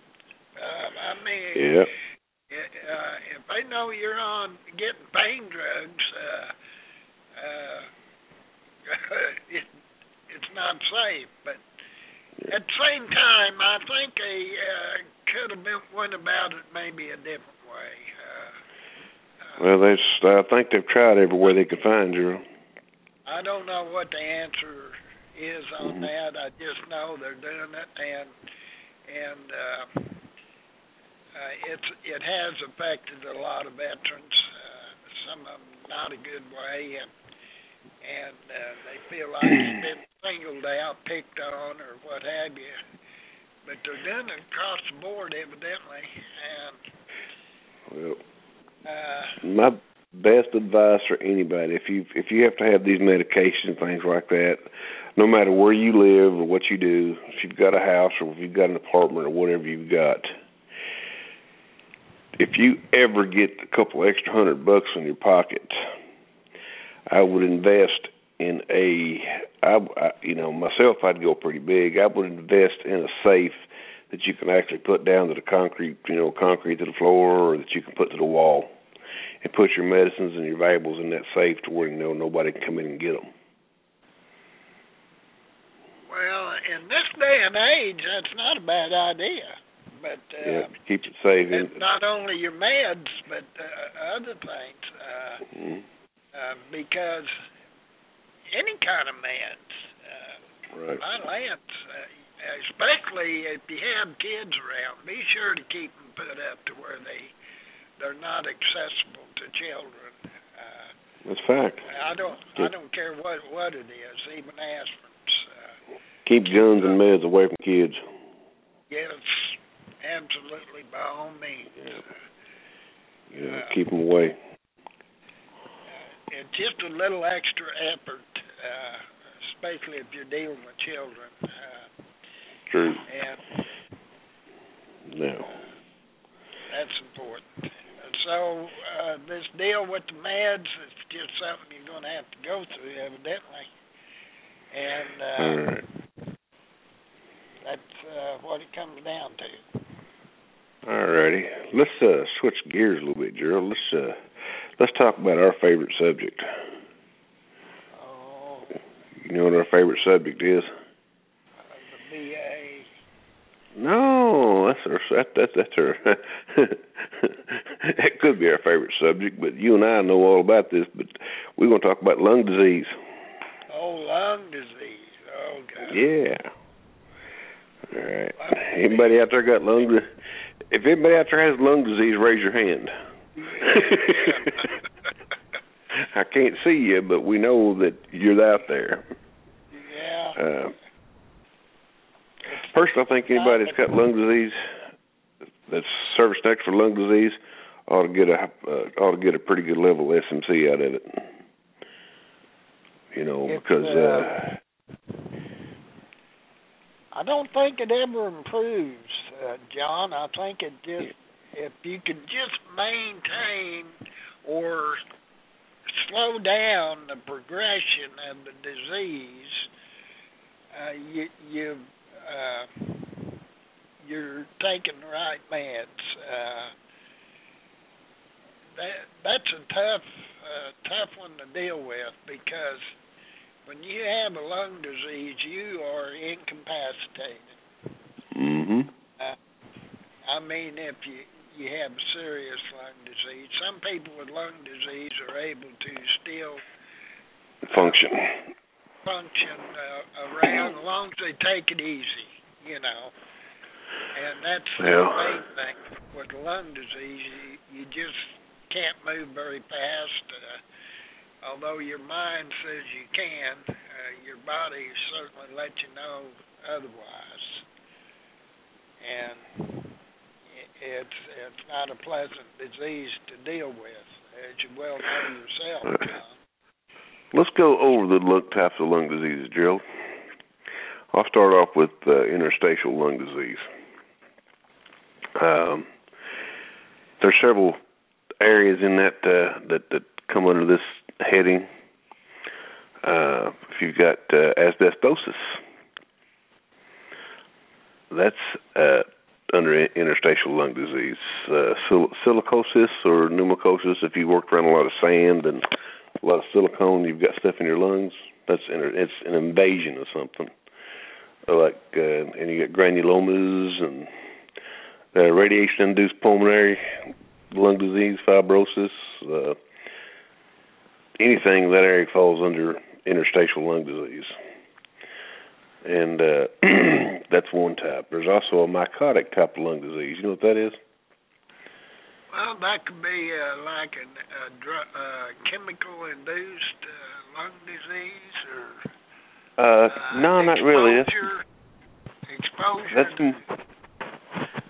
Uh, I mean, Yeah. uh, if they know you're on getting pain drugs, uh, uh, it, it's not safe. But at the same time, I think they uh, could have been went about it maybe a different way. Uh, uh, Well, they. I think they've tried every way they could find you. I don't know what the answer is on Mhm. that. I just know they're doing it, and and uh, uh, it's it has affected a lot of veterans. Uh, some of them not a good way, and and uh, they feel like they've been singled out, picked on, or what have you. But they're doing it across the board, evidently, and Well, uh, my best advice for anybody if you if you have to have these medications things like that no matter where you live or what you do if you've got a house or if you've got an apartment or whatever you've got if you ever get a couple extra hundred bucks in your pocket i would invest in a I, I you know myself i'd go pretty big i would invest in a safe that you can actually put down to the concrete you know concrete to the floor or that you can put to the wall and put your medicines and your valuables in that safe to where you know nobody can come in and get them. well, in this day and age, that's not a bad idea. But uh, yeah, keep it safe. Not only your meds, but uh, other things, uh, mm, uh, because any kind of meds, uh, right. my Lance, uh, especially if you have kids around, be sure to keep them put up to where they they're not accessible to children. Uh, That's fact. I don't I don't care what what it is, even aspirins. Uh, Keep guns and meds away from kids. yes, absolutely, by all means. Yeah. Uh, keep them away. It's just a little extra effort, uh, especially if you're dealing with children. Uh, True. and No. that's important. And so uh, this deal with the meds, it's just something you're going to have to go through, evidently. And uh, All right. that's uh, what it comes down to. All righty. Let's uh, switch gears a little bit, Gerald. Let's uh, let's talk about our favorite subject. Oh, You know what our favorite subject is? uh, the VA. No, that's our that, that that's our that could be our favorite subject, but you and I know all about this. But we're going to talk about lung disease. Oh, lung disease. Oh, God. Yeah. All right. Anybody out there got lung? If anybody out there has lung disease, raise your hand. I can't see you, but we know that you're out there. yeah. Uh, first, I think anybody that's got lung disease, that's service next for lung disease, ought to get a uh, ought to get a pretty good level SMC out of it. You know, It's, because uh, I don't think it ever improves, uh, John. I think it just if you could just maintain or slow down the progression of the disease, uh, you you uh, you're taking the right meds. Uh, that that's a tough uh, tough one to deal with because when you have a lung disease, you are incapacitated. Mm-hmm. I mean, if you you have serious lung disease, some people with lung disease are able to still function. function uh, around as long as they take it easy, you know. And that's the main thing with lung disease. You, you just can't move very fast. Uh, although your mind says you can, uh, your body certainly lets you know otherwise. And it's it's not a pleasant disease to deal with, as you well know yourself, John. Let's go over the lung types of lung diseases, Gerald. I'll start off with uh, interstitial lung disease. Um, there's several areas in that uh, that that come under this heading. Uh, if you've got uh, asbestosis, that's uh, under interstitial lung disease. Uh, sil- silicosis or pneumocosis, if you worked around a lot of sand and a lot of silicone, you've got stuff in your lungs. That's inter- it's an invasion of something. Uh, Like uh, and you got granulomas and uh, radiation-induced pulmonary lung disease, fibrosis. Uh, anything that area falls under interstitial lung disease, and uh, that's one type. There's also a mycotic type of lung disease. You know what that is? Well, that could be uh, like a, a dr- uh, chemical-induced uh, lung disease, or Uh, uh, no, not really. That's Exposure. that's m-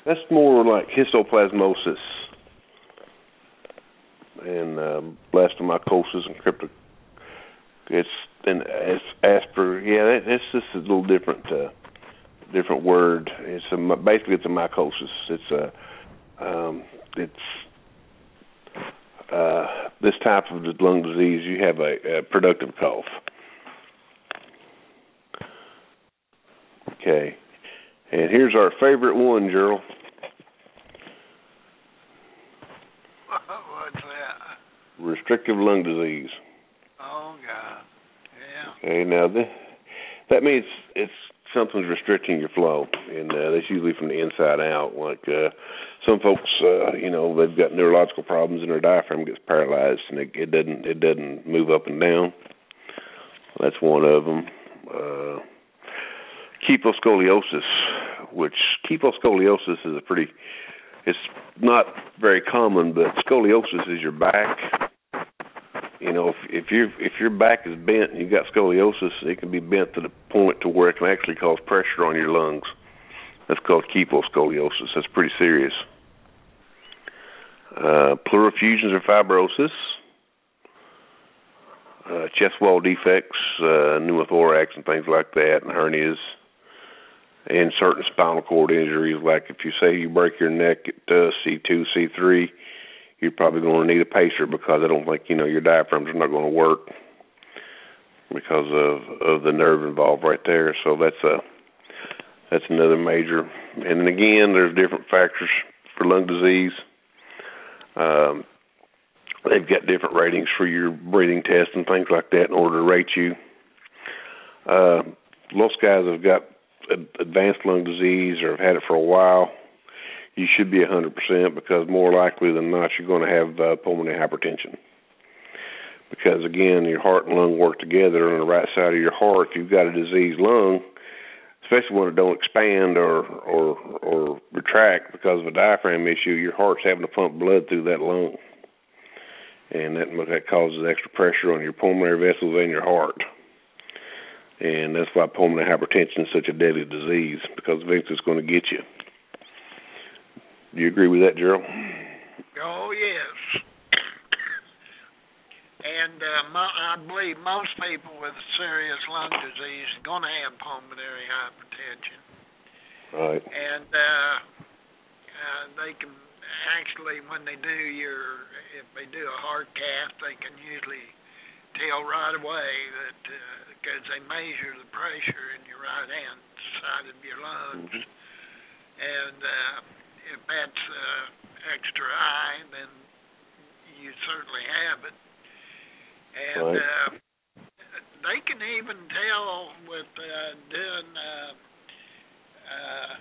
that's more like histoplasmosis and um, blastomycosis and crypto. It's and it's asper. Yeah, that, it's just a little different, uh, different word. It's a basically it's a mycosis. It's a um, it's uh, this type of lung disease. You have a, a productive cough. Okay. And here's our favorite one, Gerald. What's that? Restrictive lung disease. Okay, now this, that means it's something's restricting your flow, and uh, that's usually from the inside out. Like uh, some folks, uh, you know, they've got neurological problems and their diaphragm gets paralyzed, and it, it doesn't it doesn't move up and down. That's one of them. Uh, kyphoscoliosis, which kyphoscoliosis is a pretty, it's not very common, but scoliosis is your back. You know, if if your if your back is bent and you got scoliosis, it can be bent to the point to where it can actually cause pressure on your lungs. That's called kyphoscoliosis. That's pretty serious. Uh, pleural effusions or fibrosis, uh, chest wall defects, uh, pneumothorax and things like that, and hernias, and certain spinal cord injuries. Like if you say you break your neck at uh, C2, C3, you're probably going to need a pacer because I don't think you know your diaphragms are not going to work. because of of the nerve involved right there. So that's a that's another major. And then again, there's different factors for lung disease. Um, they've got different ratings for your breathing test and things like that in order to rate you. Uh, most guys have got advanced lung disease or have had it for a while. You should be 100% because more likely than not, you're going to have uh, pulmonary hypertension. Because again, your heart and lung work together on the right side of your heart. If you've got a diseased lung, especially when it don't expand or or or retract because of a diaphragm issue, your heart's having to pump blood through that lung and that that causes extra pressure on your pulmonary vessels and your heart. And that's why pulmonary hypertension is such a deadly disease because eventually it's going to get you. Do you agree with that, Gerald? Oh yes. And uh, mo- I believe most people with serious lung disease are going to have pulmonary hypertension. Right. And uh, uh, they can actually, when they do your, if they do a heart cath, they can usually tell right away that because uh, they measure the pressure in your right hand side of your lungs, mm-hmm. and uh, that's uh, extra high, then you certainly have it. And right. uh, they can even tell with uh, doing. Uh, uh,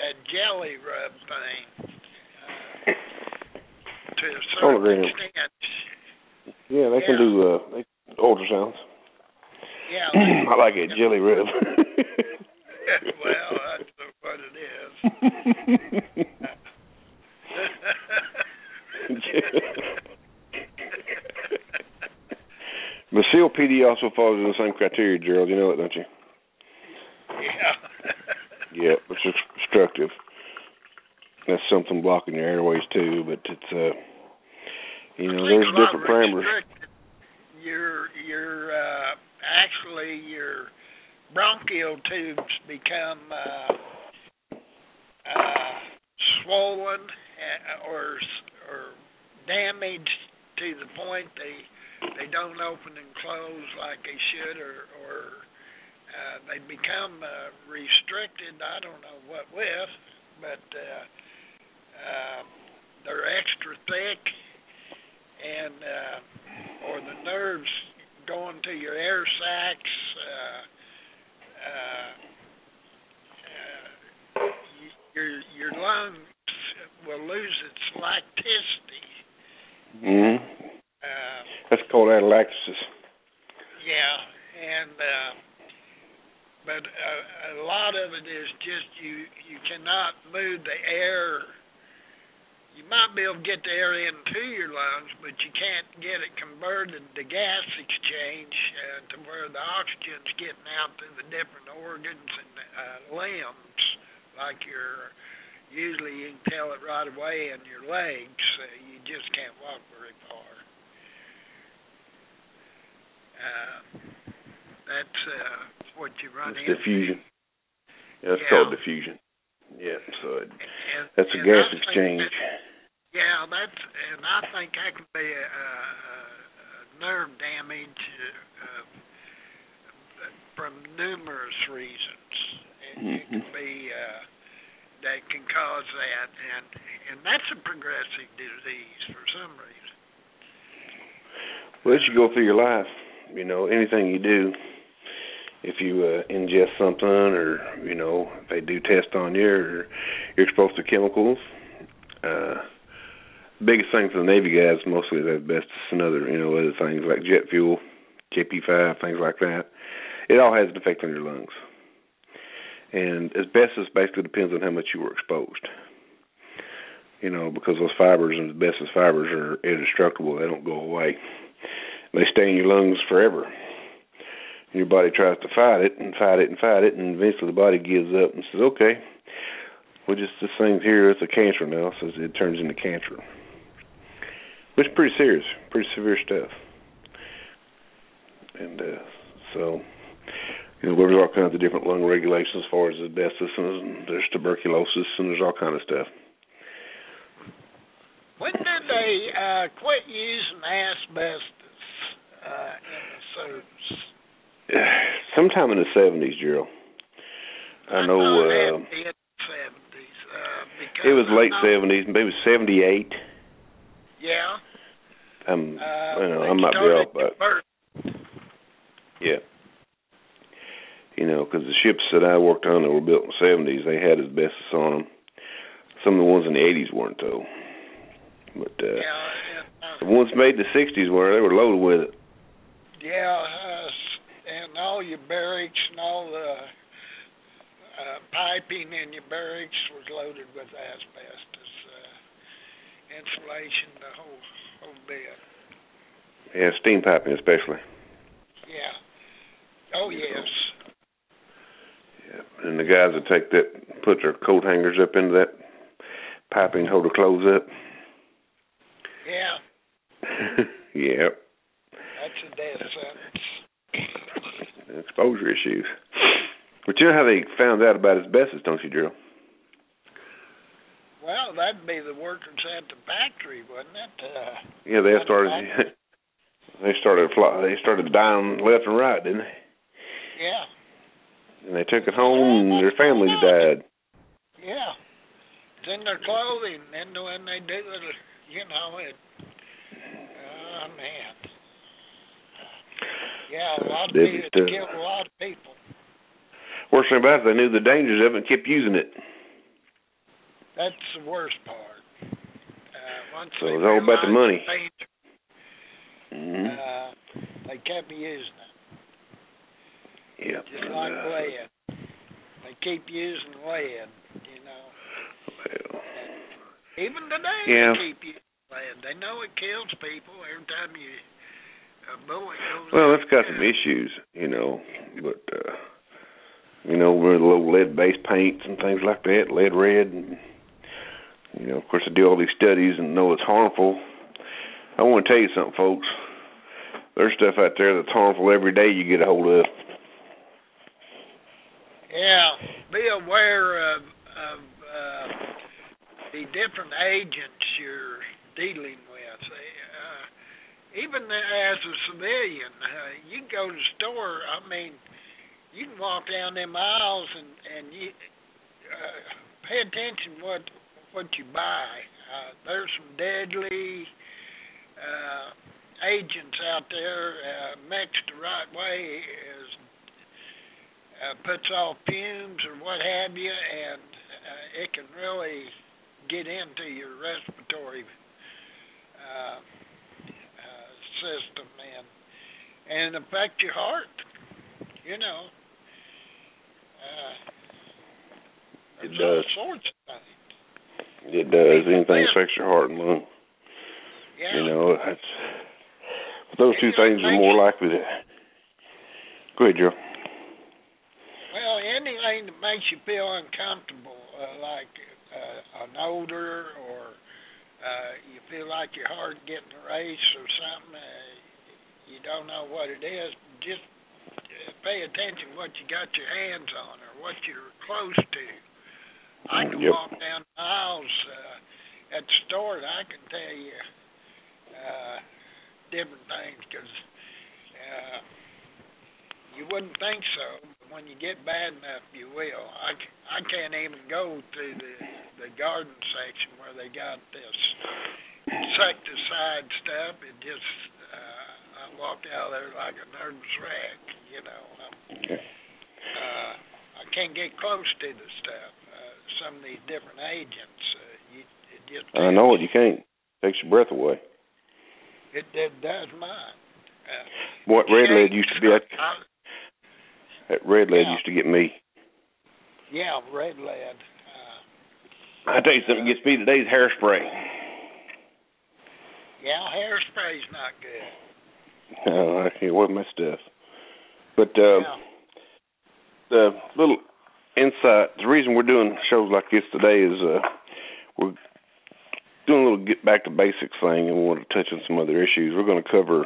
that jelly rub thing to a certain Sonogram. extent. Yeah, they Yeah. can do uh, they, ultrasounds. Yeah. I like it, jelly rib. well, that's what it is. but COPD also falls in the same criteria, Gerald. You know that, don't you? yeah. Yeah, it's obstructive. That's something blocking your airways too, but it's uh you know, there's different parameters. Your your uh actually your bronchial tubes become uh uh swollen uh, or or damaged to the point they they don't open and close like they should or or uh they become uh restricted I don't know what with but uh uh they're extra thick and uh, or the nerves going to your air sacs. Uh, uh, uh, your your lungs will lose its lacticity. Mhm. Uh, That's called atelectasis. yeah, and uh, but uh, a lot of it is just you you cannot move the air you might be able to get the air into your lungs, but you can't get it converted to gas exchange uh, to where the oxygen's getting out through the different organs and uh, limbs. Like your, usually you can tell it right away in your legs. Uh, you just can't walk very far. Uh, that's uh, what you run It's into. diffusion. Yeah, it's Yeah. called diffusion. Yeah, so it, And, that's a gas I exchange. that- Yeah, that's and I think that can be a, a, a nerve damage uh, uh, from numerous reasons. It, it can be uh, that can cause that, and and that's a progressive disease for some reason. Well, as you go through your life, you know, anything you do, if you uh, ingest something or, you know, if they do test on you or you're exposed to chemicals, uh, biggest thing for the Navy guys mostly is asbestos and other, you know, other things like jet fuel, JP5, things like that. It all has an effect on your lungs. And asbestos basically depends on how much you were exposed. You know, because those fibers and asbestos fibers are indestructible; they don't go away. They stay in your lungs forever. And your body tries to fight it and fight it and fight it, and eventually the body gives up and says, "Okay, well, just this thing's here. It's a cancer now." So it turns into cancer, which is pretty serious, pretty severe stuff. And uh, so, you know, there's all kinds of different lung regulations as far as asbestos, and there's tuberculosis, and there's all kind of stuff. When did they uh, quit using asbestos uh, in the those? Sometime in the seventies, Gerald. I know. uh, Uh, it seventies. Uh, it was I late seventies, maybe it was seventy eight. Yeah. Um, Uh, you know, I might be off, but yeah. You know, because the ships that I worked on that were built in the seventies, they had asbestos on them. Some of the ones in the eighties weren't though. But uh, Yeah. And, uh, the ones made in the sixties were they were loaded with it. Yeah, uh, and all your barracks and all the uh, piping in your barracks was loaded with asbestos. Uh, insulation, the whole whole bit. Yeah, steam piping especially. Yeah. Oh yes. And the guys that take that put their coat hangers up into that piping, hold their clothes up. Yeah. yep. That's a death sentence. Exposure issues. But you know how they found out about asbestos, don't you, Drew? Well, that'd be the workers at the factory, wouldn't it? Uh, Yeah, they At the started. They started fly, they started dying left and right, didn't they? yeah. And they took it home, and their families died. Yeah. It's in their clothing, and when they do it, you know it. Oh man. Yeah, a lot of people it stuff. killed a lot of people. Worst thing about it, they knew the dangers of it and kept using it. That's the worst part. Uh, once So it's all about the money. danger, Mm-hmm. Uh, they kept using it, yep. just like Uh, lead. They keep using lead, you know. well, Even today, Yeah. they keep using lead. They know it kills people every time you a bullet goes. Well, it's got some issues, you know, but uh you know, with the little lead based paints and things like that, lead red and you know, of course they do all these studies and know it's harmful. I want to tell you something, folks. There's stuff out there that's harmful every day you get a hold of. Yeah, be aware of of uh, the different agents you're dealing with. Uh, even as a civilian, uh, you can go to the store. I mean, you can walk down them aisles and and you uh, pay attention what what you buy. Uh, there's some deadly uh, agents out there uh, mixed the right way is uh, puts off fumes or what have you, and uh, it can really get into your respiratory uh, uh, system and and affect your heart. You know, uh, It there's all does. sorts of things. It does. Anything affects your heart and lung. Yeah. You know, that's those two things are more likely to Go ahead, Joe. Anything that makes you feel uncomfortable, uh, like uh, an odor or uh, you feel like your heart getting a race or something, uh, you don't know what it is, just uh, pay attention what you got your hands on or what you're close to. I can Yep. walk down the aisles uh, at the store and I can tell you uh, different things because uh, you wouldn't think so, but when you get bad enough, you will. I, I can't even go to the the garden section where they got this insecticide stuff. It just uh, I walk out there like a nervous wreck. You know, I'm, uh, I can't get close to the stuff. Uh, some of these different agents, uh, you, it just I know it. You can't. Takes your breath away. It, it does mine. Uh, What red lead used to be? I- that red lead Yeah. used to get me. Yeah, red lead. Uh, I tell you something gets me today's hairspray. yeah, hairspray's not good. No, I can't my stuff. But uh, yeah. the little insight. The reason we're doing shows like this today is uh, we're doing a little get back to basics thing, and we want to touch on some other issues. We're going to cover.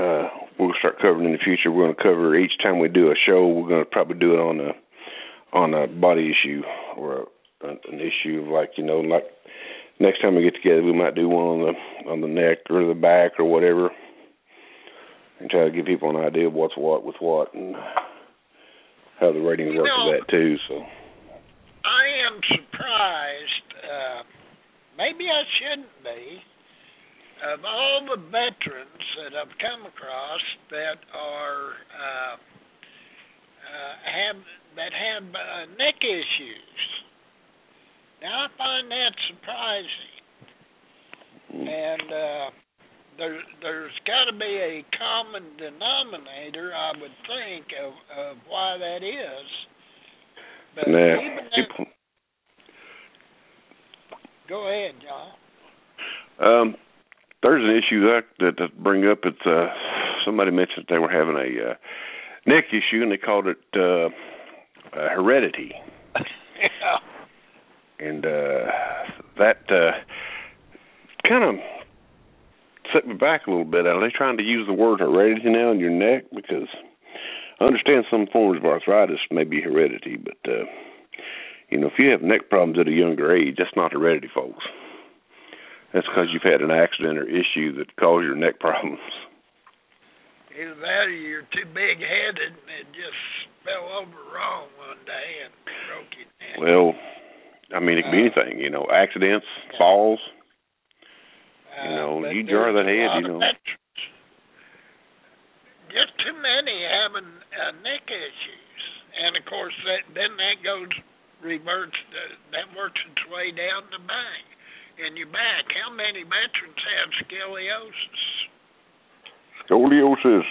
Uh, we'll start covering in the future. We're going to cover each time we do a show. We're going to probably do it on a on a body issue or a, an issue of like you know like next time we get together we might do one on the on the neck or the back or whatever. and try to give people an idea of what's what with what and how the ratings You work know- with that too. So I am surprised. Uh, maybe I shouldn't be. Of all the veterans that I've come across that are uh, uh, have that have uh, neck issues. Now I find that surprising, and uh, there there's got to be a common denominator, I would think, of of why that is. But nah, even that, people. go ahead, John. Um, there's an issue that that, that bring up. It's uh, somebody mentioned they were having a uh, neck issue and they called it uh, uh, heredity. yeah. and uh that uh kind of set me back a little bit. Are they trying to use the word heredity now in your neck? Because I understand some forms of arthritis may be heredity, but uh you know, if you have neck problems at a younger age, that's not heredity, folks. That's because you've had an accident or issue that caused your neck problems. Either that or you're too big headed and just fell over wrong one day and broke your neck. Well, I mean, it could be Uh, anything. You know, accidents, falls. Uh, you know, but you jar that head, you know. Just too many having uh, neck issues, and of course that then that goes reverts uh, that works its way down the back in your back. How many veterans have scoliosis? Scoliosis.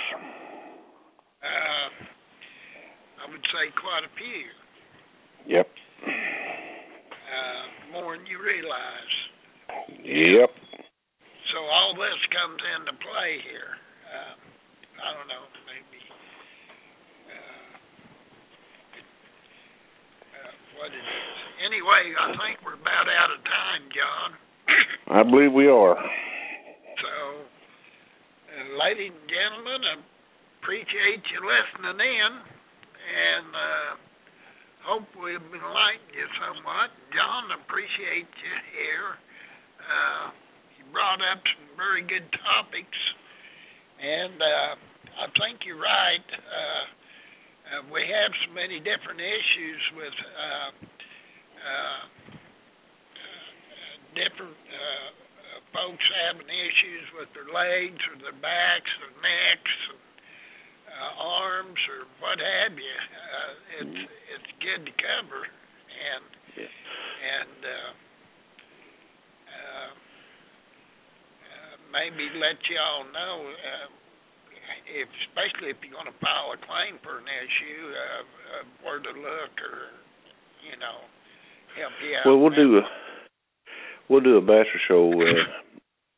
Uh, I would say quite a few. Yep. uh, more than you realize. Yep. So all this comes into play here. Uh, I don't know, maybe. Uh, uh, what it is. Anyway, I think we're about out of time, John. I believe we are. So, uh, ladies and gentlemen, I appreciate you listening in, and uh, hope we've enlightened you somewhat. John, appreciate you here. Uh, you brought up some very good topics, and uh, I think you're right. Uh, uh, we have so many different issues with uh, uh, uh, different uh, folks having issues with their legs or their backs or necks and uh, arms or what have you. Uh, it's it's good to cover and and uh, uh, uh, maybe let y'all know. If, especially if you're going to file a claim for an issue, uh, uh, where to look, or you know, help you out. Well, we'll do a we'll do a Basher show uh,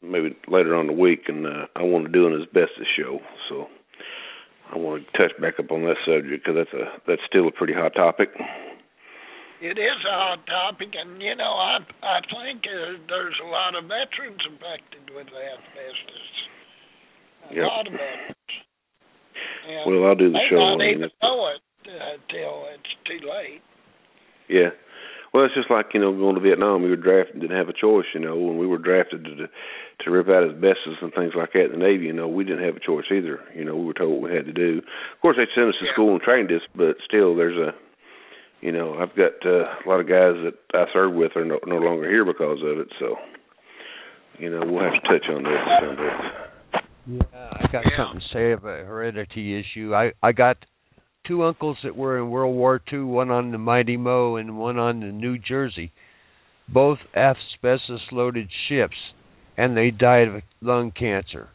maybe later on the week, and uh, I want to do an asbestos show, so I want to touch back up on that subject because that's a that's still a pretty hot topic. It is a hot topic, and you know, I I think uh, there's a lot of veterans affected with asbestos. A Yep. lot of veterans. And Well, I'll do the may show. not even that's- know it till it's too late. Yeah. Well, it's just like you know going to Vietnam. We were drafted, didn't have a choice. You know, when we were drafted to to rip out asbestos and things like that in the Navy. You know, we didn't have a choice either. You know, we were told what we had to do. Of course, they sent us to Yeah. school and trained us, but still, there's a you know, I've got uh, a lot of guys that I served with are no, no longer here because of it. So, you know, we'll have to touch on this. someday. Yeah, I got Yeah. something to say about a heredity issue. I I got two uncles that were in World War II, one on the Mighty Mo and one on the New Jersey, both asbestos-loaded ships, and they died of lung cancer.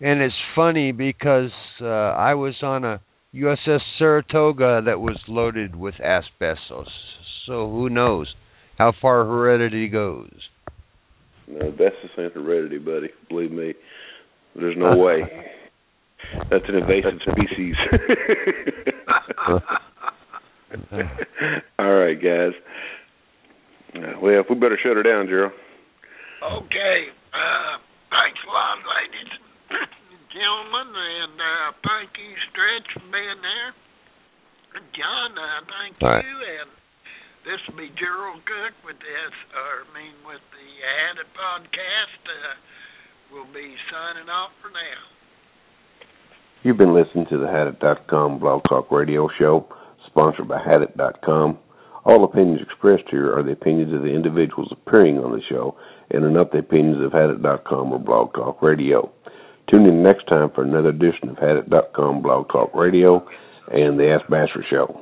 And it's funny because uh, I was on a USS Saratoga that was loaded with asbestos. So who knows how far heredity goes? No, that's the same heredity, buddy. Believe me, there's no way. That's an invasive species. All right, guys. Uh, well, we better shut her down, Gerald. Okay. Uh, thanks a lot, ladies and gentlemen, and uh, thank you, Stretch, for being there. John, uh, thank All right. you, and this will be Gerald Cook with this, or I mean, with the Hadit Podcast. Uh, we'll be signing off for now. You've been listening to the Hadit.com Blog Talk Radio Show, sponsored by Hadit.com. All opinions expressed here are the opinions of the individuals appearing on the show and are not the opinions of Hadit.com or Blog Talk Radio. Tune in next time for another edition of Hadit.com Blog Talk Radio and the Ask Basher Show.